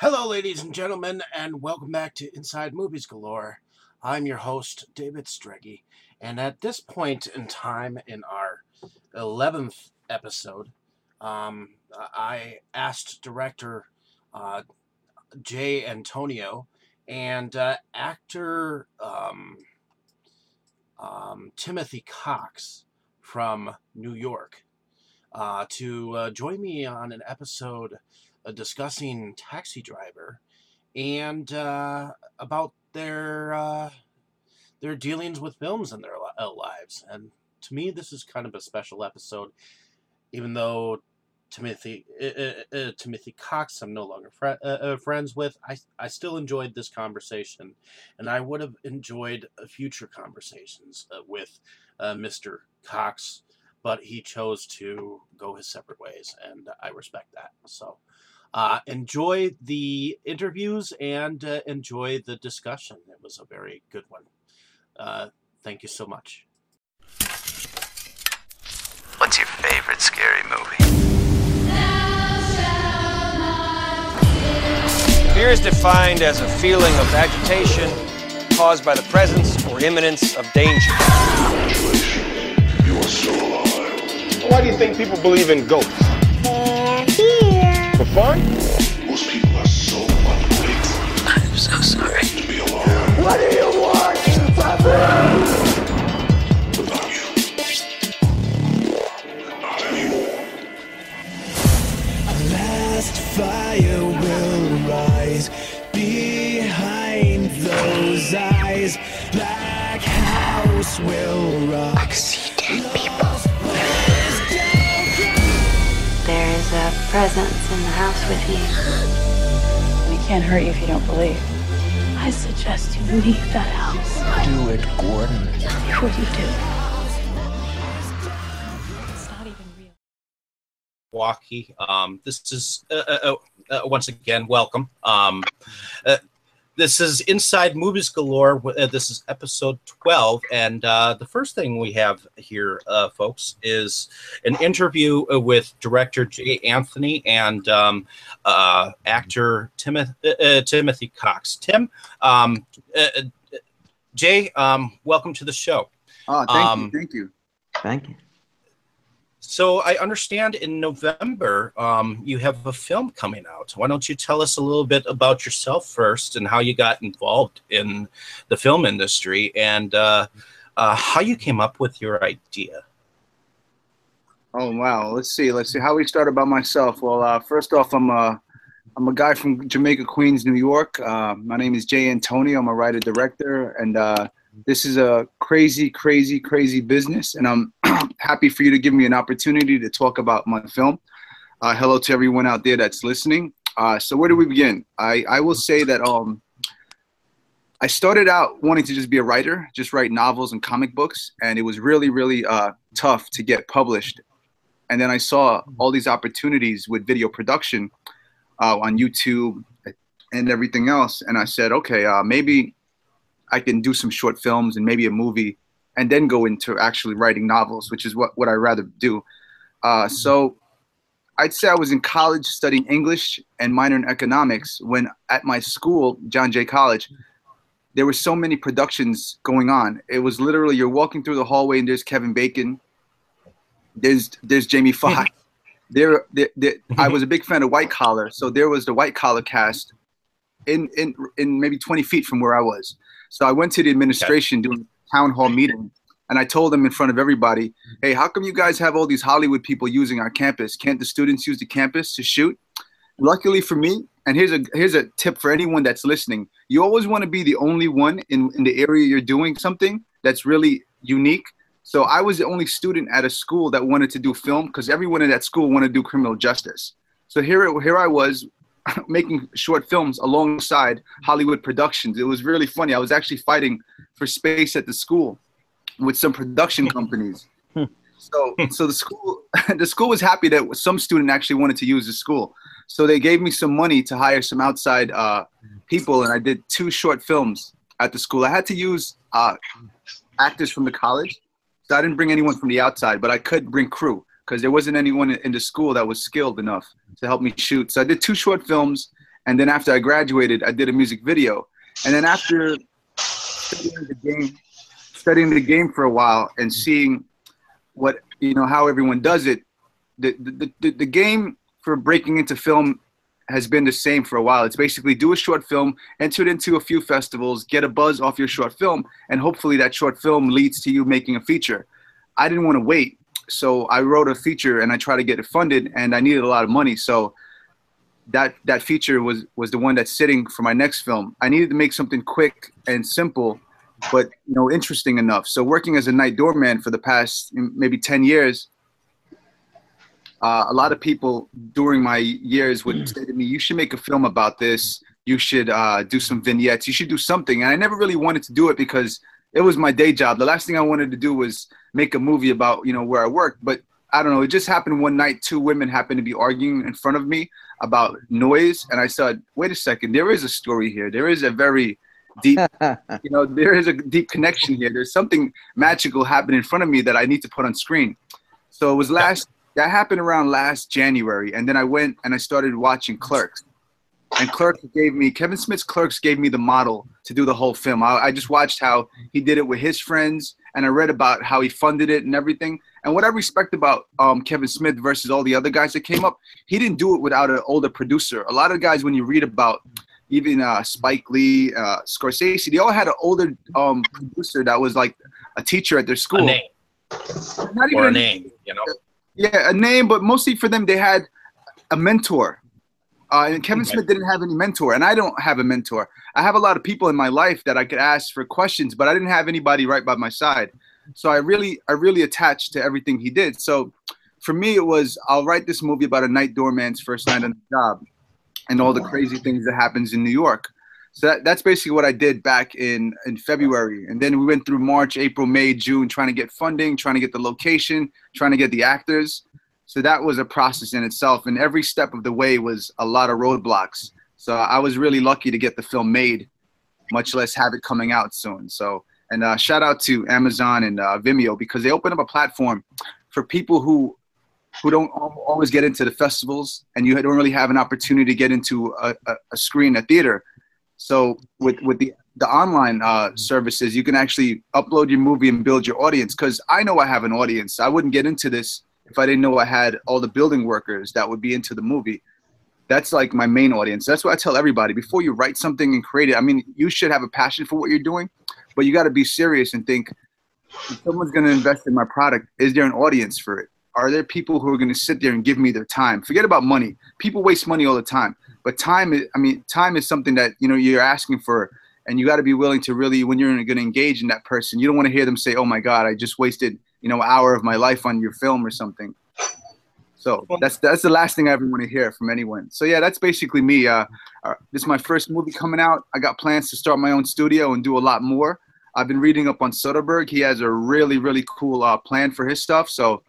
Hello, ladies and gentlemen, and welcome back to Inside Movies Galore. I'm your host, David Streggy, and at this point in time in our 11th episode, um, I asked director uh, Jay Antonio and uh, actor um, um, Timothy Cox from New York uh, to uh, join me on an episode discussing Taxi Driver and uh, about their uh, their dealings with films in their uh, lives. And to me, this is kind of a special episode, even though Timothy uh, uh, Timothy Cox I'm no longer fr- friends with. I I still enjoyed this conversation, and I would have enjoyed future conversations with Mr. Cox but he chose to go his separate ways, and I respect that. So, uh, enjoy the interviews and uh, enjoy the discussion. It was a very good one. Uh, thank you so much. What's your favorite scary movie? Fear is defined as a feeling of agitation caused by the presence or imminence of danger. Congratulations, you are still alive. Why do you think people believe in ghosts? For fun? Most people are so ungrateful I'm so sorry. to be alive What do you want from without you. Not anymore. last fire will rise behind those eyes. Black house will presence in the house with you. We can't hurt you if you don't believe. I suggest you leave that house Do it, Gordon. before you do. It's not even real. Milwaukee. Um, this is uh, uh, uh, once again welcome. Um, uh, this is Inside Movies Galore. Uh, this is episode twelve, and uh, the first thing we have here, uh, folks, is an interview uh, with director Jay Anthony and um, uh, actor Timothy uh, Timothy Cox. Tim, um, uh, uh, Jay, um, welcome to the show. Oh, thank Um, you, thank you. Thank you. So I understand in November um, you have a film coming out. Why don't you tell us a little bit about yourself first and how you got involved in the film industry and uh, uh, how you came up with your idea? Oh wow, let's see, let's see how we start about myself. Well, uh, first off, I'm a I'm a guy from Jamaica, Queens, New York. Uh, my name is Jay Antonio. I'm a writer director, and uh, this is a crazy, crazy, crazy business. And I'm happy for you to give me an opportunity to talk about my film. Uh, hello to everyone out there that's listening. Uh, so where do we begin? I, I will say that um, I started out wanting to just be a writer, just write novels and comic books, and it was really, really uh, tough to get published. And then I saw all these opportunities with video production uh, on YouTube and everything else, and I said, okay, uh, maybe I can do some short films and maybe a movie, and then go into actually writing novels, which is what what I rather do. Uh, so I'd say I was in college studying English and minor in economics when at my school, John Jay College, there were so many productions going on. It was literally you're walking through the hallway and there's Kevin Bacon, there's there's Jamie Foxx. there, there, there I was a big fan of White Collar, so there was the White Collar cast in in in maybe 20 feet from where I was. So I went to the administration doing a town hall meeting, and I told them in front of everybody, "Hey, how come you guys have all these Hollywood people using our campus? Can't the students use the campus to shoot?" Luckily for me, and here's a here's a tip for anyone that's listening: you always want to be the only one in in the area you're doing something that's really unique. So I was the only student at a school that wanted to do film because everyone in that school wanted to do criminal justice. So here here I was making short films alongside Hollywood productions. It was really funny. I was actually fighting for space at the school with some production companies. So, so the school, the school was happy that some student actually wanted to use the school. So they gave me some money to hire some outside uh, people, and I did two short films at the school. I had to use uh, actors from the college, so I didn't bring anyone from the outside, but I could bring crew because there wasn't anyone in the school that was skilled enough to help me shoot. So I did two short films, And then after I graduated, I did a music video. And then after studying the game, studying the game for a while and seeing what you know how everyone does it, the the, the, the game for breaking into film has been the same for a while. It's basically do a short film, enter it into a few festivals, get a buzz off your short film, and hopefully that short film leads to you making a feature. I didn't want to wait, so I wrote a feature and I tried to get it funded, and I needed a lot of money. So that that feature was was the one that's sitting for my next film. I needed to make something quick and simple, but you know interesting enough. So working as a night doorman for the past maybe ten years, uh, a lot of people during my years would say to me, "You should make a film about this. You should uh, do some vignettes. You should do something." And I never really wanted to do it because it was my day job. The last thing I wanted to do was make a movie about you know where I worked. But I don't know. It just happened one night. Two women happened to be arguing in front of me about noise, and I said, "Wait a second. There is a story here. There is a very deep, you know, there is a deep connection here. There's something magical happening in front of me that I need to put on screen." So it was last that happened around last January, and then I went and I started watching Clerks. And Clerks gave me Kevin Smith's Clerks gave me the model to do the whole film. I, I just watched how he did it with his friends, and I read about how he funded it and everything. And what I respect about um, Kevin Smith versus all the other guys that came up, he didn't do it without an older producer. A lot of guys, when you read about even uh, Spike Lee, uh, Scorsese, they all had an older um, producer that was like a teacher at their school. A name. Not or a even- name, you know. Yeah, a name, but mostly for them, they had a mentor. Uh, and Kevin Okay. Smith didn't have any mentor, and I don't have a mentor. I have a lot of people in my life that I could ask for questions, but I didn't have anybody right by my side. So I really, I really attached to everything he did. So for me, it was I'll write this movie about a night doorman's first night on the job, and all the crazy things that happens in New York. So that, that's basically what I did back in in February, and then we went through March, April, May, June, trying to get funding, trying to get the location, trying to get the actors. So that was a process in itself, and every step of the way was a lot of roadblocks. So I was really lucky to get the film made, much less have it coming out soon. So and uh, shout out to Amazon and uh, Vimeo because they opened up a platform for people who who don't always get into the festivals and you don't really have an opportunity to get into a, a, a screen, a theater. So with with the the online uh, services, you can actually upload your movie and build your audience. Because I know I have an audience. I wouldn't get into this if I didn't know I had all the building workers that would be into the movie. That's like my main audience. That's what I tell everybody before you write something and create it. I mean, you should have a passion for what you're doing, but you got to be serious and think if someone's going to invest in my product, is there an audience for it? Are there people who are going to sit there and give me their time? Forget about money. People waste money all the time, but time is, I mean, time is something that, you know, you're asking for and you got to be willing to really, when you're going to engage in that person, you don't want to hear them say, oh my God, I just wasted, you know, hour of my life on your film or something. So that's that's the last thing I ever want to hear from anyone. So yeah, that's basically me. Uh, uh, this is my first movie coming out. I got plans to start my own studio and do a lot more. I've been reading up on Soderbergh. He has a really really cool uh, plan for his stuff. So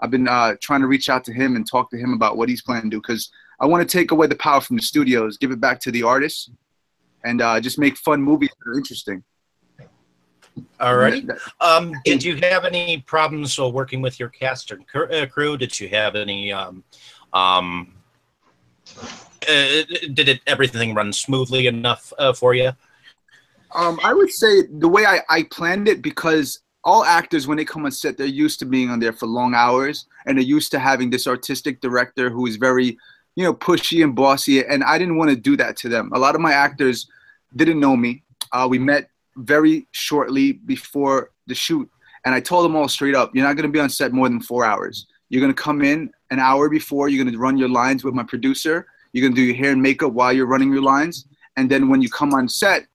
I've been uh, trying to reach out to him and talk to him about what he's planning to do because I want to take away the power from the studios, give it back to the artists, and uh, just make fun movies that are interesting. All right. Um, did you have any problems uh, working with your cast and uh, crew? Did you have any? Um, um, uh, did it everything run smoothly enough uh, for you? Um, I would say the way I, I planned it because all actors when they come on set they're used to being on there for long hours and they're used to having this artistic director who is very you know pushy and bossy and I didn't want to do that to them. A lot of my actors didn't know me. Uh, we met very shortly before the shoot and I told them all straight up, you're not going to be on set more than four hours. You're going to come in an hour before. You're going to run your lines with my producer. You're going to do your hair and makeup while you're running your lines. And then when you come on set,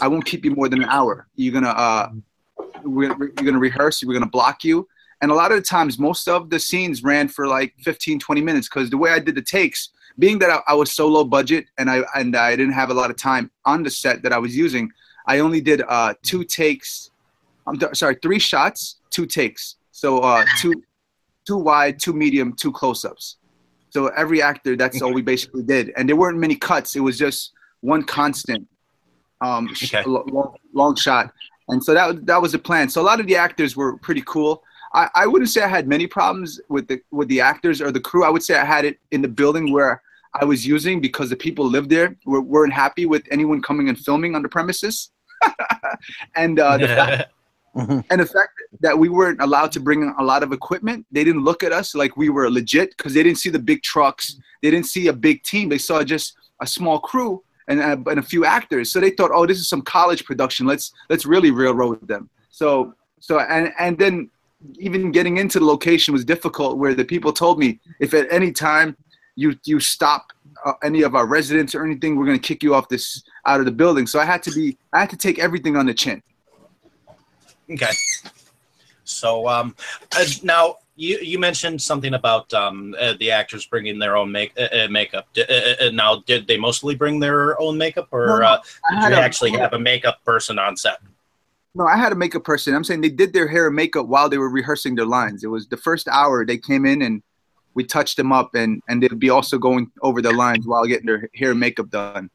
I won't keep you more than an hour. You're gonna uh, we're, we're- gonna rehearse. We're gonna block you. And a lot of the times, most of the scenes ran for like 15, 20 minutes because the way I did the takes, being that I, I was so low budget and I and I didn't have a lot of time on the set that I was using, I only did uh, two takes. I'm th- sorry, three shots, two takes. So uh, two, two wide, two medium, two close-ups. So every actor, that's all we basically did, and there weren't many cuts. It was just one constant um, Okay. lo- long, long shot. And so that that was the plan. So a lot of the actors were pretty cool. I, I wouldn't say I had many problems with the with the actors or the crew. I would say I had it in the building where I was using because the people lived there were, weren't happy with anyone coming and filming on the premises. and uh, the fact, and the fact that we weren't allowed to bring a lot of equipment, they didn't look at us like we were legit because they didn't see the big trucks, they didn't see a big team, they saw just a small crew and, uh, and a few actors. So they thought, oh, this is some college production. Let's let's really railroad them. So so and and then even getting into the location was difficult. Where the people told me, if at any time you you stop uh, any of our residents or anything, we're gonna kick you off this out of the building. So I had to be I had to take everything on the chin. Okay. So um, uh, now you you mentioned something about um, uh, the actors bringing their own make uh, uh, makeup. D- uh, uh, now, did they mostly bring their own makeup, or No, uh, did you a- actually have a makeup person on set? No, I had a makeup person. I'm saying they did their hair and makeup while they were rehearsing their lines. It was the first hour they came in and we touched them up, and and they'd be also going over the lines while getting their hair and makeup done.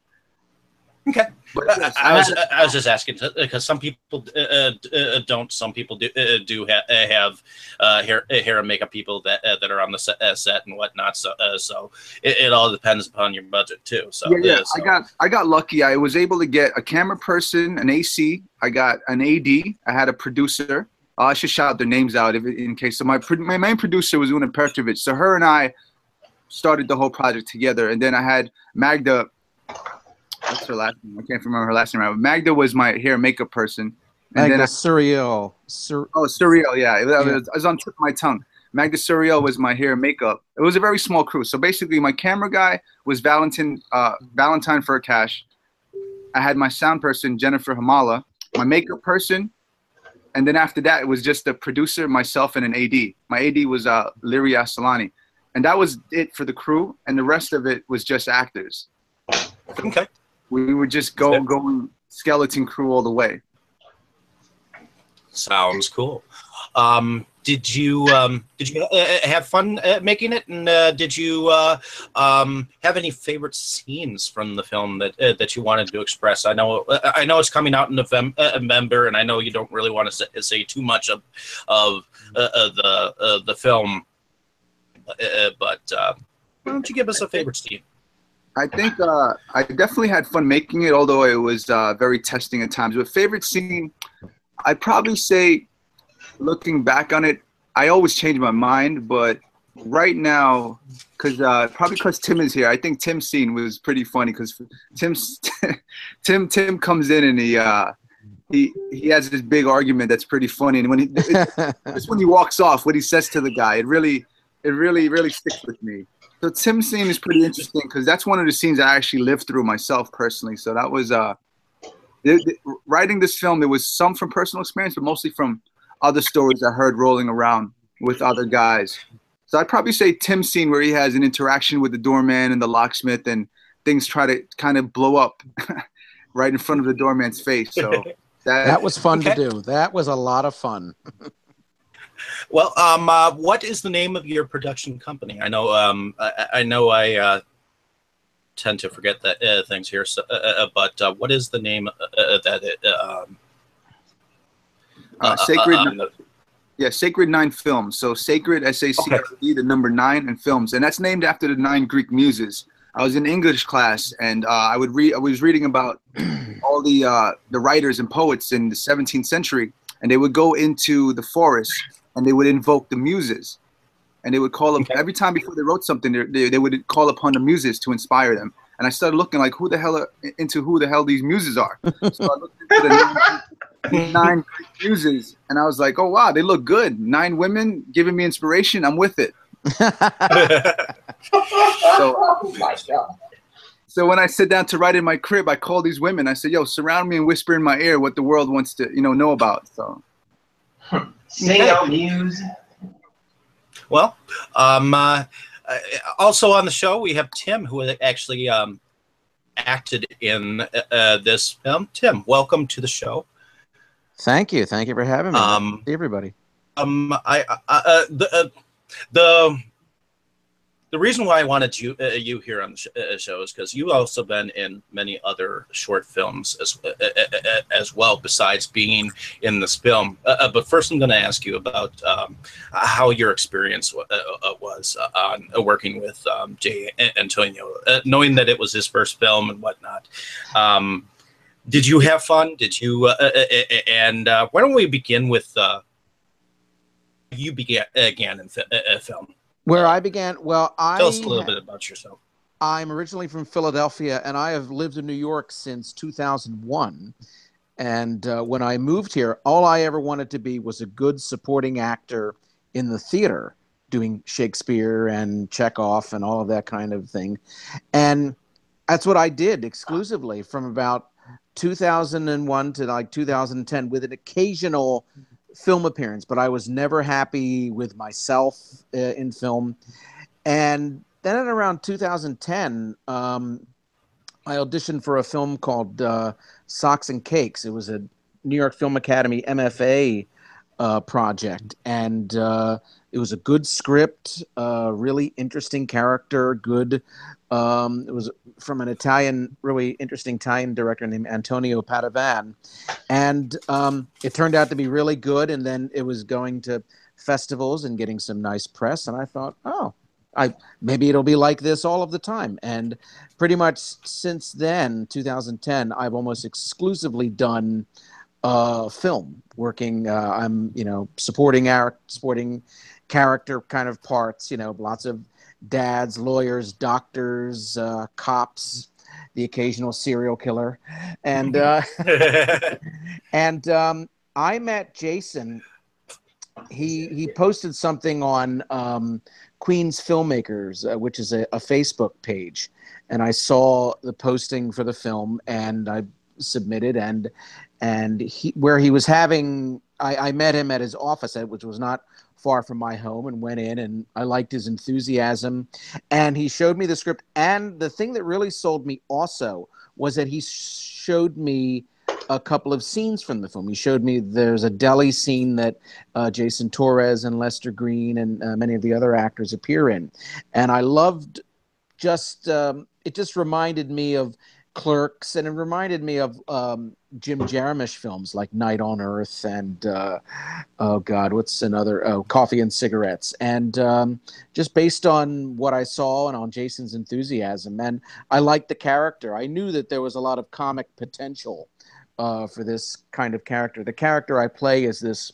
Okay. But I, I was I was just asking because some people uh, uh, uh, don't. Some people do uh, do ha- uh, have uh, hair uh, hair and makeup people that uh, that are on the set, uh, set and whatnot. So uh, so it, it all depends upon your budget too. So yeah, yeah. uh, so- I got I got lucky. I was able to get a camera person, an AC. I got an AD. I had a producer. Uh, I should shout their names out if, in case. So my my main producer was Una Petrovic. So her and I started the whole project together, and then I had Magda. What's her last name? I can't remember her last name. Right. Magda was my hair and makeup person. And Magda then I- Surreal. Sur- Oh, Surreal, yeah. It, was- Yeah. it was on tip of my tongue. Magda Surreal was my hair and makeup. It was a very small crew. So basically, my camera guy was Valentin uh, Valentine Furcash. I had my sound person Jennifer Hamala, my makeup person, and then after that, it was just the producer, myself, and an AD. My AD was uh, Liria Solani, and that was it for the crew. And the rest of it was just actors. okay. We would just go going skeleton crew all the way. Sounds cool. Um, did you um, did you uh, have fun uh, making it? And uh, did you uh, um, have any favorite scenes from the film that uh, that you wanted to express? I know uh, I know it's coming out in November, uh, and I know you don't really want to say, too much of of uh, uh, the uh, the film, uh, uh, but uh, why don't you give us a favorite scene? I think uh, I definitely had fun making it, although it was uh, very testing at times. But favorite scene, I'd probably say, looking back on it, I always change my mind. But right now, because uh, probably because Tim is here, I think Tim's scene was pretty funny because Tim's Tim Tim comes in and he uh, he he has this big argument that's pretty funny, and when he just when he walks off, what he says to the guy, it really it really really sticks with me. So Tim's scene is pretty interesting because that's one of the scenes I actually lived through myself personally. So that was uh, it- it- writing this film. There was some from personal experience, but mostly from other stories I heard rolling around with other guys. So I'd probably say Tim's scene where he has an interaction with the doorman and the locksmith, and things try to kind of blow up right in front of the doorman's face. So that, that was fun Okay. to do. That was a lot of fun. Well, um, uh, what is the name of your production company? I know, um, I, I know, I uh, tend to forget that uh, things here. So, uh, uh, but uh, what is the name uh, uh, that it? Um, uh, sacred. um, Yeah, Sacred Nine Films. So Sacred, S A C R E, the number nine, and films, and that's named after the nine Greek muses. I was in English class, and uh, I would read. I was reading about all the uh, the writers and poets in the 17th century, and they would go into the forest and they would invoke the muses, and they would call them every time before they wrote something. They, they, they would call upon the muses to inspire them. And I started looking like who the hell are, into who the hell these muses are. So I looked into the nine, these muses, and I was like, oh wow, they look good. Nine women giving me inspiration. I'm with it. so, so when I sit down to write in my crib, I call these women. I say, "Yo, surround me and whisper in my ear what the world wants to, you know, know about." So Sing out muse. well, um, uh, uh, also on the show we have Tim, who actually um, acted in uh, uh, this film. Tim, welcome to the show. Thank you. Thank you for having me. Um, See everybody. Um, I, I uh, the uh, the the reason why I wanted you uh, you here on the sh- uh, show is because you've also been in many other short films as uh, uh, uh, as well, besides being in this film. Uh, uh, but first, I'm going to ask you about um, how your experience w- uh, uh, was uh, on uh, working with um, Jay Antonio, uh, knowing that it was his first film and whatnot. Um, did you have fun? Did you? Uh, uh, uh, and uh, why don't we begin with uh, you began again in uh, uh, film? Where I began, well, I Tell us a little bit about yourself. I'm originally from Philadelphia, and I have lived in New York since 2001. And uh, when I moved here, all I ever wanted to be was a good supporting actor in the theater, doing Shakespeare and Chekhov and all of that kind of thing. And that's what I did exclusively from about 2001 to like 2010, with an occasional film appearance. But I was never happy with myself uh, in film. And then at around 2010, um, I auditioned for a film called uh, Socks and Cakes. It was a New York Film Academy MFA uh, project, and uh, it was a good script, uh, really interesting character, good. Um, it was from an Italian, really interesting Italian director named Antonio Padovan, and um, it turned out to be really good. And then it was going to festivals and getting some nice press, and I thought, oh, I maybe it'll be like this all of the time. And pretty much since then, 2010, I've almost exclusively done uh, film, working. Uh, I'm you know supporting our supporting character kind of parts. You know, lots of dads, lawyers, doctors, uh, cops, the occasional serial killer, and uh, and um, I met Jason. He he posted something on um, Queens Filmmakers, uh, which is a, a Facebook page, and I saw the posting for the film, and I submitted and and he where he was having I, I met him at his office at which was not far from my home and went in and I liked his enthusiasm. And he showed me the script. And the thing that really sold me also was that he showed me a couple of scenes from the film. He showed me there's a deli scene that uh, Jason Torres and Lester Green and uh, many of the other actors appear in, and I loved just um, it just reminded me of Clerks, and it reminded me of um, Jim Jarmusch films like Night on Earth and uh, oh God, what's another? Oh, Coffee and Cigarettes, and um, just based on what I saw and on Jason's enthusiasm, and I liked the character. I knew that there was a lot of comic potential uh, for this kind of character. The character I play is this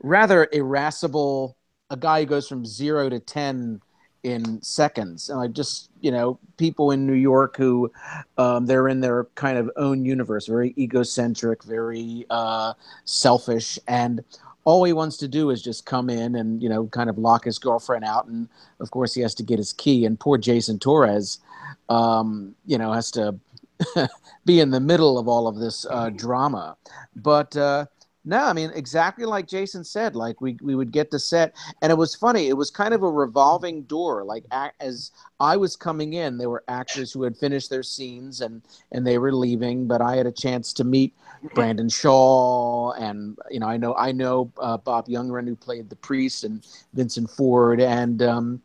rather irascible, a guy who goes from zero to ten in seconds. And I just, you know, people in New York who um, they're in their kind of own universe, very egocentric, very uh, selfish, and all he wants to do is just come in and you know kind of lock his girlfriend out, and of course he has to get his key. And poor Jason Torres, um, you know, has to be in the middle of all of this uh, drama, but. Uh, no, I mean exactly like Jason said. Like we we would get to set, and it was funny. It was kind of a revolving door. Like as I was coming in, there were actors who had finished their scenes and and they were leaving, but I had a chance to meet Brandon Shaw, and you know I know I know uh, Bob Youngren who played the priest, and Vincent Ford, and um,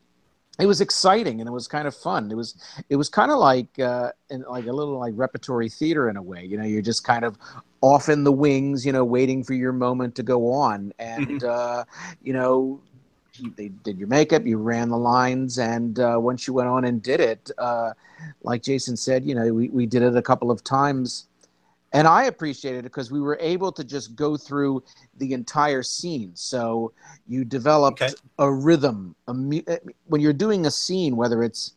it was exciting and it was kind of fun. It was it was kind of like uh, like a little like repertory theater in a way. You know, you're just kind of off in the wings, you know, waiting for your moment to go on. And uh, you know, they did your makeup, you ran the lines, and uh, once you went on and did it, uh, like Jason said, you know, we we did it a couple of times. And I appreciated it because we were able to just go through the entire scene. So you developed Okay. a rhythm. A mu- uh, when you're doing a scene, whether it's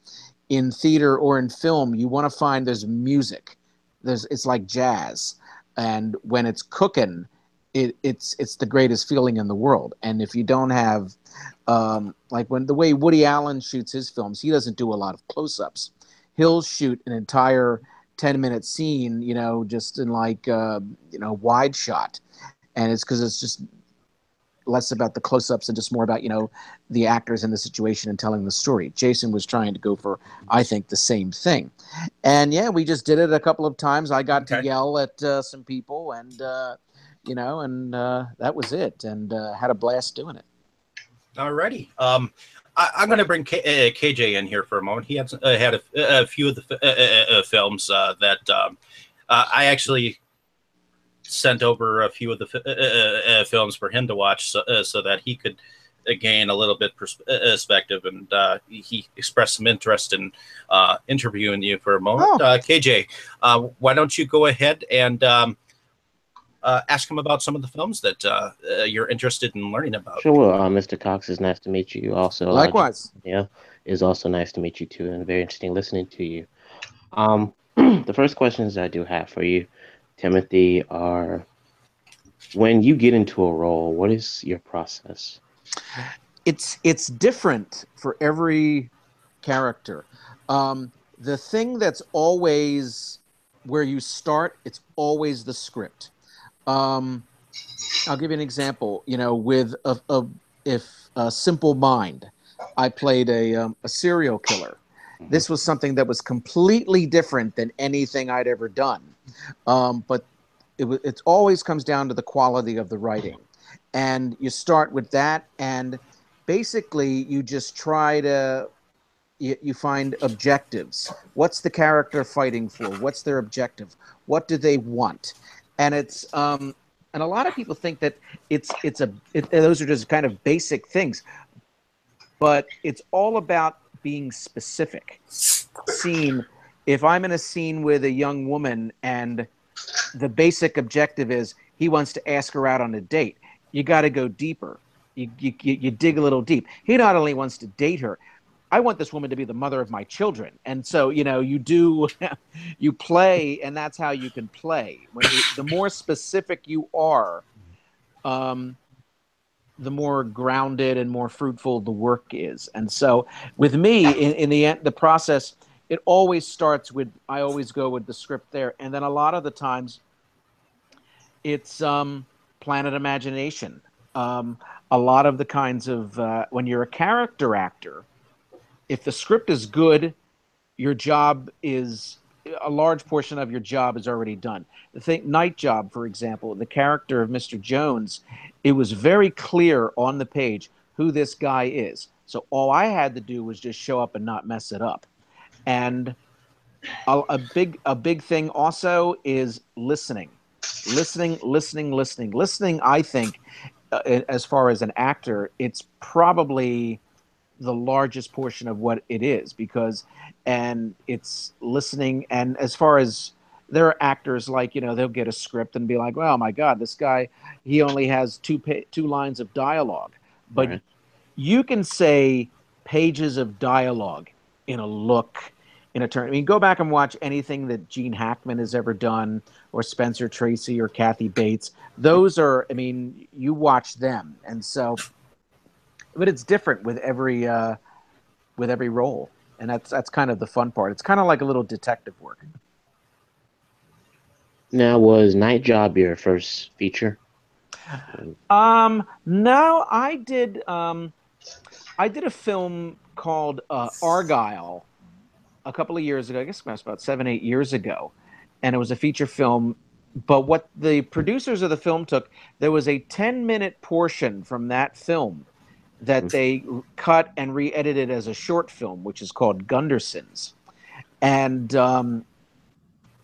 in theater or in film, you want to find there's music. There's it's like jazz, and when it's cooking, it, it's it's the greatest feeling in the world. And if you don't have, um, like when the way Woody Allen shoots his films, he doesn't do a lot of close-ups. He'll shoot an entire 10 minute scene, you know, just in like, uh, you know, wide shot. And it's because it's just less about the close ups and just more about, you know, the actors in the situation and telling the story. Jason was trying to go for, I think, the same thing. And yeah, we just did it a couple of times. I got to yell at uh, some people and, uh, you know, and uh, that was it. And uh, had a blast doing it. Alrighty. Um, I, I'm going to bring K, uh, KJ in here for a moment. He had uh, had a, a few of the f- films uh, that um, uh, I actually sent over a few of the uh, uh, uh, films for him to watch, so, uh, so that he could uh, gain a little bit pers- uh, perspective. And uh, he expressed some interest in uh, interviewing you for a moment. Uh, KJ, uh, why don't you go ahead and um, uh, ask him about some of the films that uh, uh, you're interested in learning about? Sure. Uh, Mr. Cox, it's nice to meet you. Also, uh, Likewise. yeah, it's also nice to meet you too, and very interesting listening to you. Um, the first questions I do have for you, Timothy, are when you get into a role, what is your process? it's it's different for every character. Um, the thing that's always where you start, it's always the script. Um, I'll give you an example. You know, with a, a if a Simple Mind, I played a um, a serial killer. This was something that was completely different than anything I'd ever done. Um, but it it always comes down to the quality of the writing, and you start with that, and basically you just try to you, you find objectives. What's the character fighting for? What's their objective? What do they want? And it's um, and a lot of people think that it's it's a it, those are just kind of basic things, but it's all about being specific. Scene. If I'm in a scene with a young woman and the basic objective is he wants to ask her out on a date, you got to go deeper. You, you you dig a little deep. He not only wants to date her, I want this woman to be the mother of my children. And so, you know, you do, you play, and that's how you can play. You, the more specific you are, um, the more grounded and more fruitful the work is. And so, with me, in, in the end, the process, it always starts with I always go with the script there, and then a lot of the times, it's um, Planet Imagination. Um, a lot of the kinds of uh, when you're a character actor if the script is good, your job is a large portion of your job is already done. The thing, night job, for example, the character of Mr. Jones, it was very clear on the page who this guy is. So all I had to do was just show up and not mess it up. And a, a big a big thing also is listening, listening, listening, listening, listening. I think, uh, as far as an actor, it's probably the largest portion of what it is because and it's listening and as far as there are actors like you know they'll get a script and be like oh my god this guy he only has two pa- two lines of dialogue but Right. you can say pages of dialogue in a look in a turn i mean go back and watch anything that gene hackman has ever done or spencer tracy or kathy bates those are i mean you watch them and so but it's different with every uh, with every role, and that's that's kind of the fun part. It's kind of like a little detective work. Now, was Night Job your first feature? Um, no, I did. Um, I did a film called uh, Argyle a couple of years ago. I guess it was about seven, eight years ago, and it was a feature film. But what the producers of the film took, there was a ten-minute portion from that film that they cut and re-edited as a short film, which is called Gundersons. And um,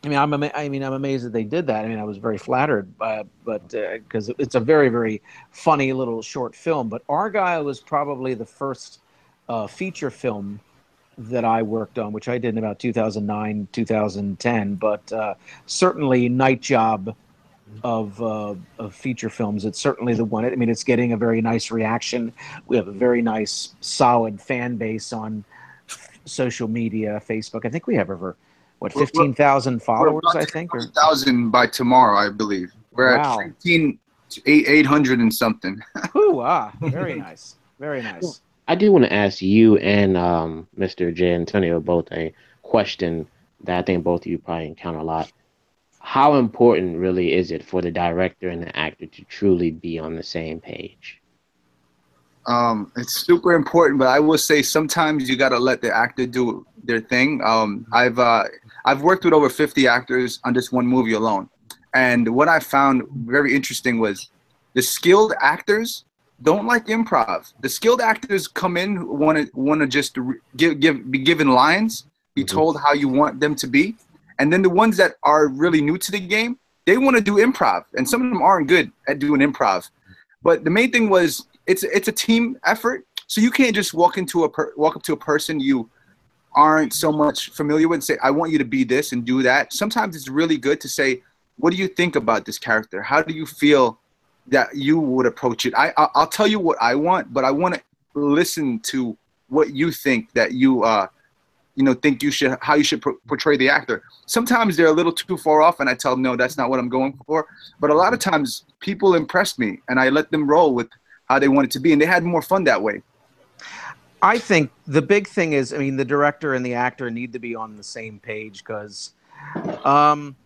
I mean, I'm ama- I mean, I'm amazed that they did that. I mean, I was very flattered, uh, but because it's a very, very funny little short film. But Argyle was probably the first uh, feature film that I worked on, which I did in about 2009, 2010. But uh, certainly, Night Job of uh, of feature films. It's certainly the one. I mean, it's getting a very nice reaction. We have a very nice, solid fan base on social media, Facebook. I think we have over what fifteen thousand followers. I think. Or, 1,000 by tomorrow, I believe. We're Wow. at 15, 800 and something. Ooh, ah, very nice, very nice. I do want to ask you and um, Mr. J. Antonio both a question that I think both of you probably encounter a lot. How important really is it for the director and the actor to truly be on the same page? Um, it's super important, but I will say sometimes you got to let the actor do their thing. Um, I've uh, I've worked with over 50 actors on this one movie alone, and what I found very interesting was the skilled actors don't like improv. The skilled actors come in want to want to just give give be given lines, be mm-hmm. told how you want them to be, and then the ones that are really new to the game, they want to do improv, and some of them aren't good at doing improv. But the main thing was it's it's a team effort, so you can't just walk into a per, walk up to a person you aren't so much familiar with and say, "I want you to be this and do that." Sometimes it's really good to say, "What do you think about this character? How do you feel that you would approach it?" I I- I'll tell you what I want, but I want to listen to what you think that you uh you know think you should how you should por- portray the actor. Sometimes they're a little too far off, and I tell them, "No, that's not what I'm going for." But a lot of times, people impress me, and I let them roll with how they want it to be, and they had more fun that way. I think the big thing is, I mean, the director and the actor need to be on the same page because, um,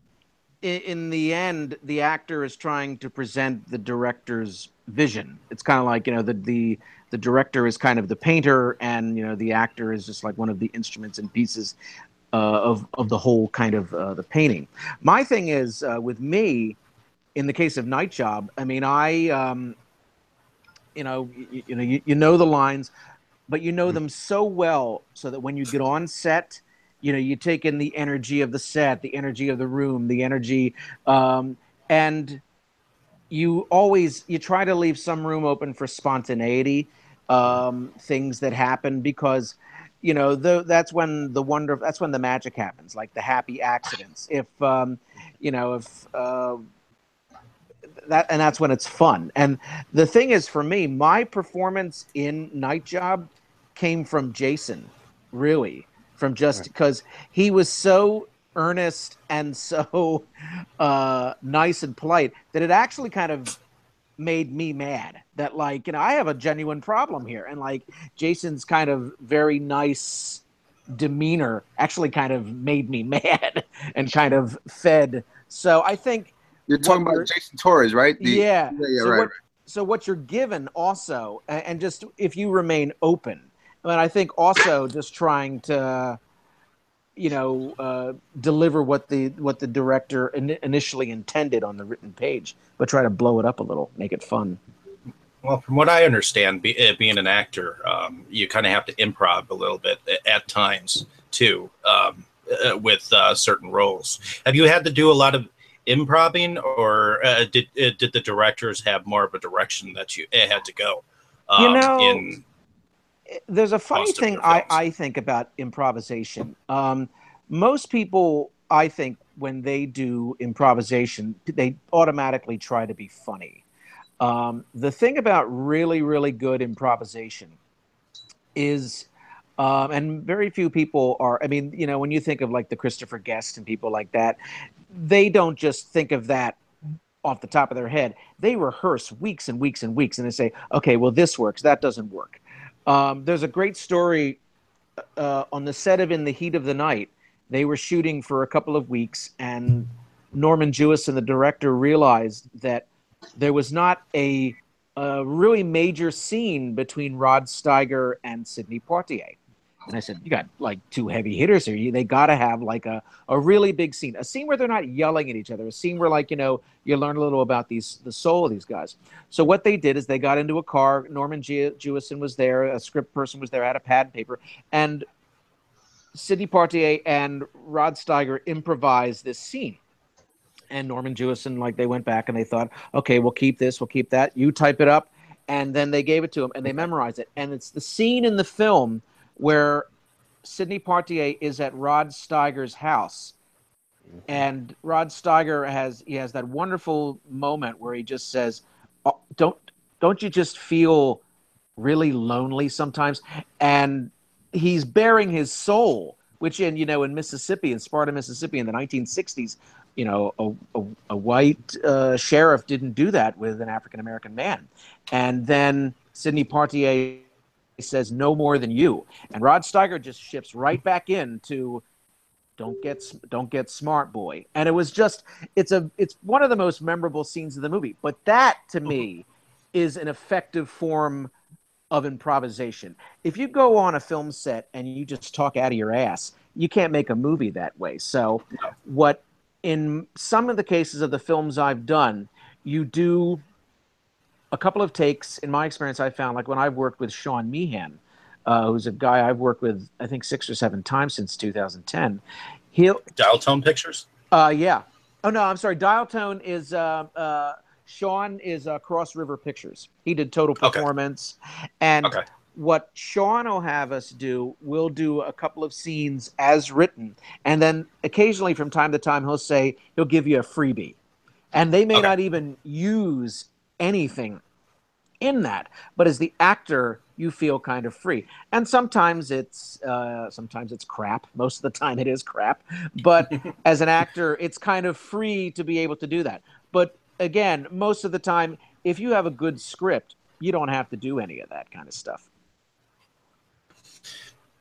in, in the end, the actor is trying to present the director's vision. It's kind of like you know the the the director is kind of the painter, and you know the actor is just like one of the instruments and pieces uh, of of the whole kind of uh, the painting. My thing is uh, with me, in the case of Night Job, I mean, I um, you know you, you know you, you know the lines but you know them so well so that when you get on set you know you take in the energy of the set the energy of the room the energy um, and you always you try to leave some room open for spontaneity um, things that happen because you know the, that's when the wonder that's when the magic happens like the happy accidents if um, you know if uh, that and that's when it's fun. And the thing is, for me, my performance in Night Job came from Jason, really, from just because he was so earnest and so uh, nice and polite that it actually kind of made me mad. That like, you know, I have a genuine problem here, and like Jason's kind of very nice demeanor actually kind of made me mad and kind of fed. So I think You're talking about Jason Torres, right? The- yeah. yeah, yeah, so right, what, So what you're given also, and just if you remain open, but I think also just trying to, you know, uh, deliver what the what the director in, initially intended on the written page, but try to blow it up a little, make it fun. Well, from what I understand, be, uh, being an actor, um, you kind of have to improv a little bit at times too, um, uh, with uh, certain roles. Have you had to do a lot of improving, or uh, did uh, did the directors have more of a direction that you had to go? You um, know, in there's a funny most of thing I, I think about improvisation. Um, most people, I think, when they do improvisation, they automatically try to be funny. Um, the thing about really, really good improvisation is, um, and very few people are, I mean, you know, when you think of like the Christopher Guest and people like that, they don't just think of that off the top of their head. They rehearse weeks and weeks and weeks and they say, okay, well, this works, that doesn't work. Um, there's a great story uh, on the set of In the Heat of the Night. They were shooting for a couple of weeks, and Norman Jewison, the director, realized that there was not a, a really major scene between Rod Steiger and Sidney Poitier. And I said, "You got like two heavy hitters here. You, they got to have like a, a really big scene, a scene where they're not yelling at each other, a scene where like you know you learn a little about these the soul of these guys." So what they did is they got into a car. Norman Ge- Jewison was there, a script person was there, had a pad and paper, and Sidney Poitier and Rod Steiger improvised this scene. And Norman Jewison, like they went back and they thought, okay, we'll keep this, we'll keep that. You type it up, and then they gave it to him and they memorized it. And it's the scene in the film where Sidney Poitier is at Rod Steiger's house, and Rod Steiger has he has that wonderful moment where he just says, oh, "Don't don't you just feel really lonely sometimes?" And he's bearing his soul, which in you know in Mississippi, in Sparta, Mississippi, in the 1960s, you know, a, a, a white uh, sheriff didn't do that with an African American man, and then Sidney Poitier says no more than you, and Rod Steiger just shifts right back into don't get don't get smart boy. And it was just it's a it's one of the most memorable scenes of the movie. But that to me is an effective form of improvisation. If you go on a film set and you just talk out of your ass you can't make a movie that way. So what in some of the cases of the films i've done you do a couple of takes. In my experience, I found like when I've worked with Sean Meehan, uh, who's a guy I've worked with, I think six or seven times since 2010. He'll Dial tone pictures. uh, yeah. Oh no, I'm sorry. Dial Tone is uh, uh, Sean is uh, Cross River Pictures. He did Total Okay. Performance, and Okay. what Sean will have us do, we'll do a couple of scenes as written, and then occasionally from time to time he'll say he'll give you a freebie, and they may not even use anything in that, but as the actor, you feel kind of free. And sometimes it's uh, sometimes it's crap. Most of the time it is crap. But as an actor, it's kind of free to be able to do that. But again, most of the time, if you have a good script, you don't have to do any of that kind of stuff.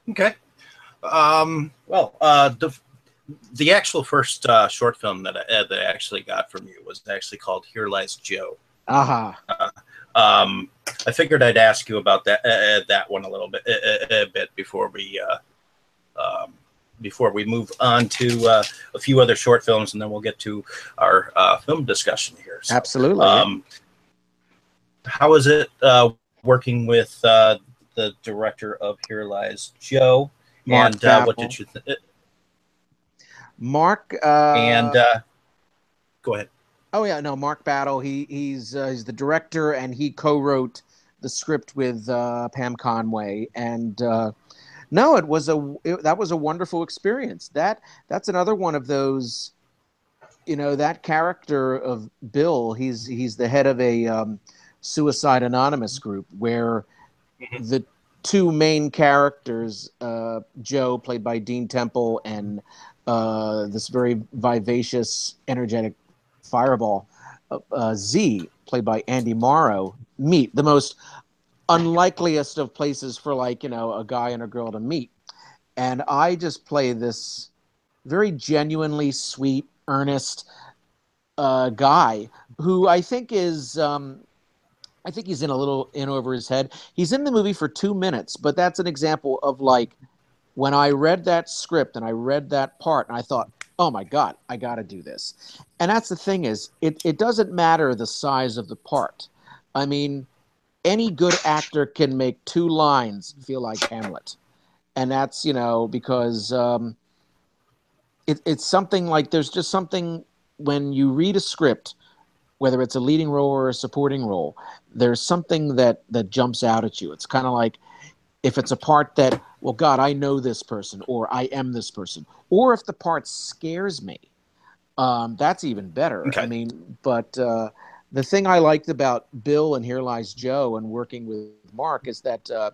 Okay. Um, well, uh, the the actual first uh, short film that I, uh, that I actually got from you was actually called Here Lies Joe. Aha. Um, I figured I'd ask you about that uh, uh, that one a little bit uh, uh, a bit before we uh, um, before we move on to uh, a few other short films, and then we'll get to our uh, film discussion here. So, Absolutely. Um, how is it uh, working with uh, the director of Here Lies Joe? Mark and uh, what did you think? Mark. Uh, and uh, go ahead. Oh yeah, no, Mark Battle. He he's uh, he's the director, and he co-wrote the script with uh, Pam Conway. And uh, no, it was a it, that was a wonderful experience. That that's another one of those. You know that character of Bill. He's he's the head of a um, Suicide Anonymous group where the two main characters, uh, Joe, played by Dean Temple, and uh, this very vivacious, energetic fireball, uh, uh, Z, played by Andy Morrow, meet the most unlikeliest of places for like you know a guy and a girl to meet, and I just play this very genuinely sweet, earnest uh, guy who I think is. Um, I think he's in a little in over his head. He's in the movie for two minutes, but that's an example of like when I read that script and I read that part and I thought, oh my God, I got to do this. And that's the thing is, it, it doesn't matter the size of the part. I mean, any good actor can make two lines feel like Hamlet. And that's, you know, because um, it, it's something like there's just something when you read a script, whether it's a leading role or a supporting role, there's something that that jumps out at you. It's kind of like if it's a part that, well, God, I know this person, or I am this person, or if the part scares me, um, that's even better. I mean, but uh, the thing I liked about Bill and Here Lies Joe and working with Mark is that uh,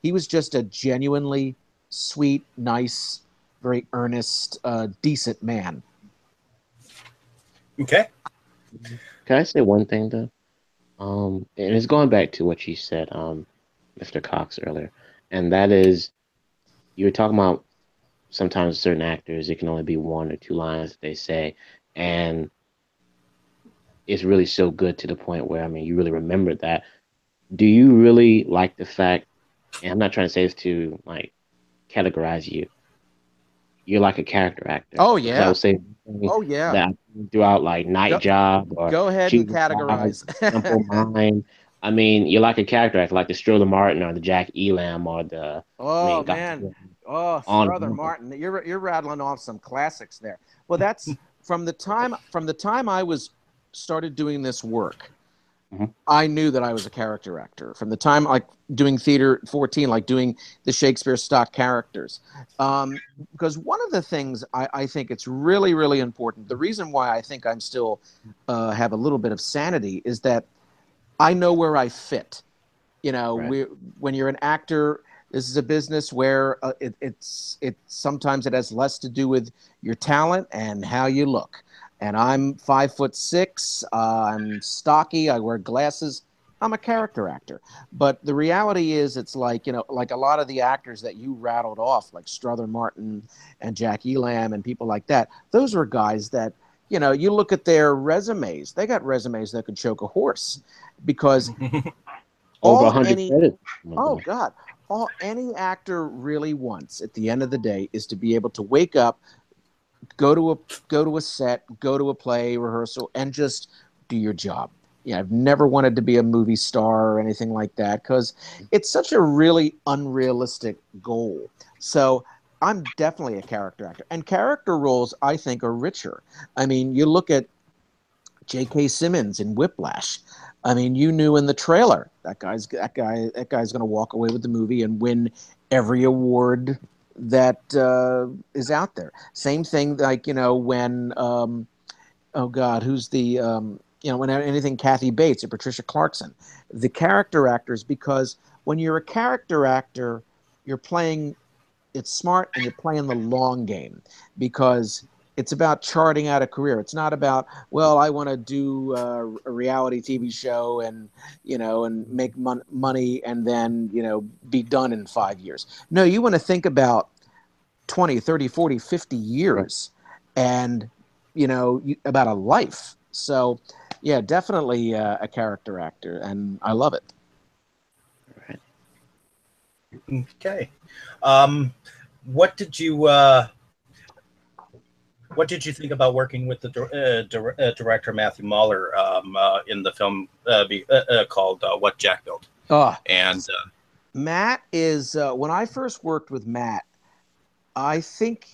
he was just a genuinely sweet, nice, very earnest, uh, decent man. Okay. Can I say one thing though? Um, and it's going back to what you said, um, Mr. Cox earlier, and that is, you were talking about sometimes certain actors it can only be one or two lines that they say, and it's really so good to the point where I mean you really remember that. Do you really like the fact? And I'm not trying to say this to like categorize you. You're like a character actor. Oh, yeah. I would say Oh, yeah. that throughout like Night Go- Job or go ahead and categorize. Simple Mind. I mean, you're like a character actor, like the Strother Martin or the Jack Elam or the. Oh I mean, oh, God- man, oh Strother Martin, you're you're rattling off some classics there. Well, that's from the time from the time I was started doing this work. I knew that I was a character actor from the time like doing theater at 14, like doing the Shakespeare stock characters. Um, because one of the things I, I think it's really, really important, the reason why I think I'm still uh, have a little bit of sanity is that I know where I fit. You know, we, when you're an actor, this is a business where uh, it, it's it sometimes it has less to do with your talent and how you look. And I'm five foot six. Uh, I'm stocky. I wear glasses. I'm a character actor. But the reality is, it's like you know, like a lot of the actors that you rattled off, like Strother Martin and Jack Elam and people like that. Those were guys that you know. You look at their resumes; they got resumes that could choke a horse, because Over all 100 any- credits. Oh God! All any actor really wants at the end of the day is to be able to wake up, go to a go to a set, go to a play rehearsal, and just do your job. yeah, I've never wanted to be a movie star or anything like that because it's such a really unrealistic goal. So I'm definitely a character actor, and character roles I think are richer. I mean, you look at J.K. Simmons in Whiplash. I mean, you knew in the trailer that guy's that guy that guy's going to walk away with the movie and win every award that uh, is out there. Same thing, like you know when um, oh god, who's the um, you know when anything Kathy Bates or Patricia Clarkson, the character actors because when you're a character actor, you're playing it's smart and you're playing the long game because it's about charting out a career. It's not about well, I want to do uh, a reality TV show and you know and make mon- money and then you know be done in five years. No, you want to think about 20, 30, 40, 50 years and you know you, about a life. So yeah, definitely uh, a character actor, and I love it. All right. Okay. Um, what did you uh, what did you think about working with the uh, uh, director Matthew Mahler um, uh, in the film uh, be, uh, uh, called uh, "What Jack Built"? Oh, And uh, Matt is uh, when I first worked with Matt, I think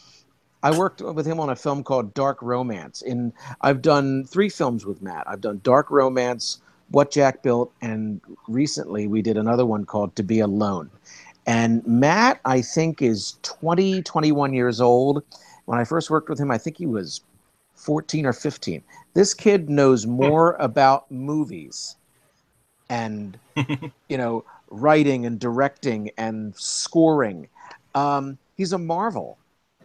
I worked with him on a film called Dark Romance. In I've done three films with Matt. I've done Dark Romance, What Jack Built, and recently we did another one called To Be Alone. And Matt, I think, is 20, 21 years old. When I first worked with him, I think he was 14 or 15. This kid knows more about movies and, you know, writing and directing and scoring. Um, he's a marvel.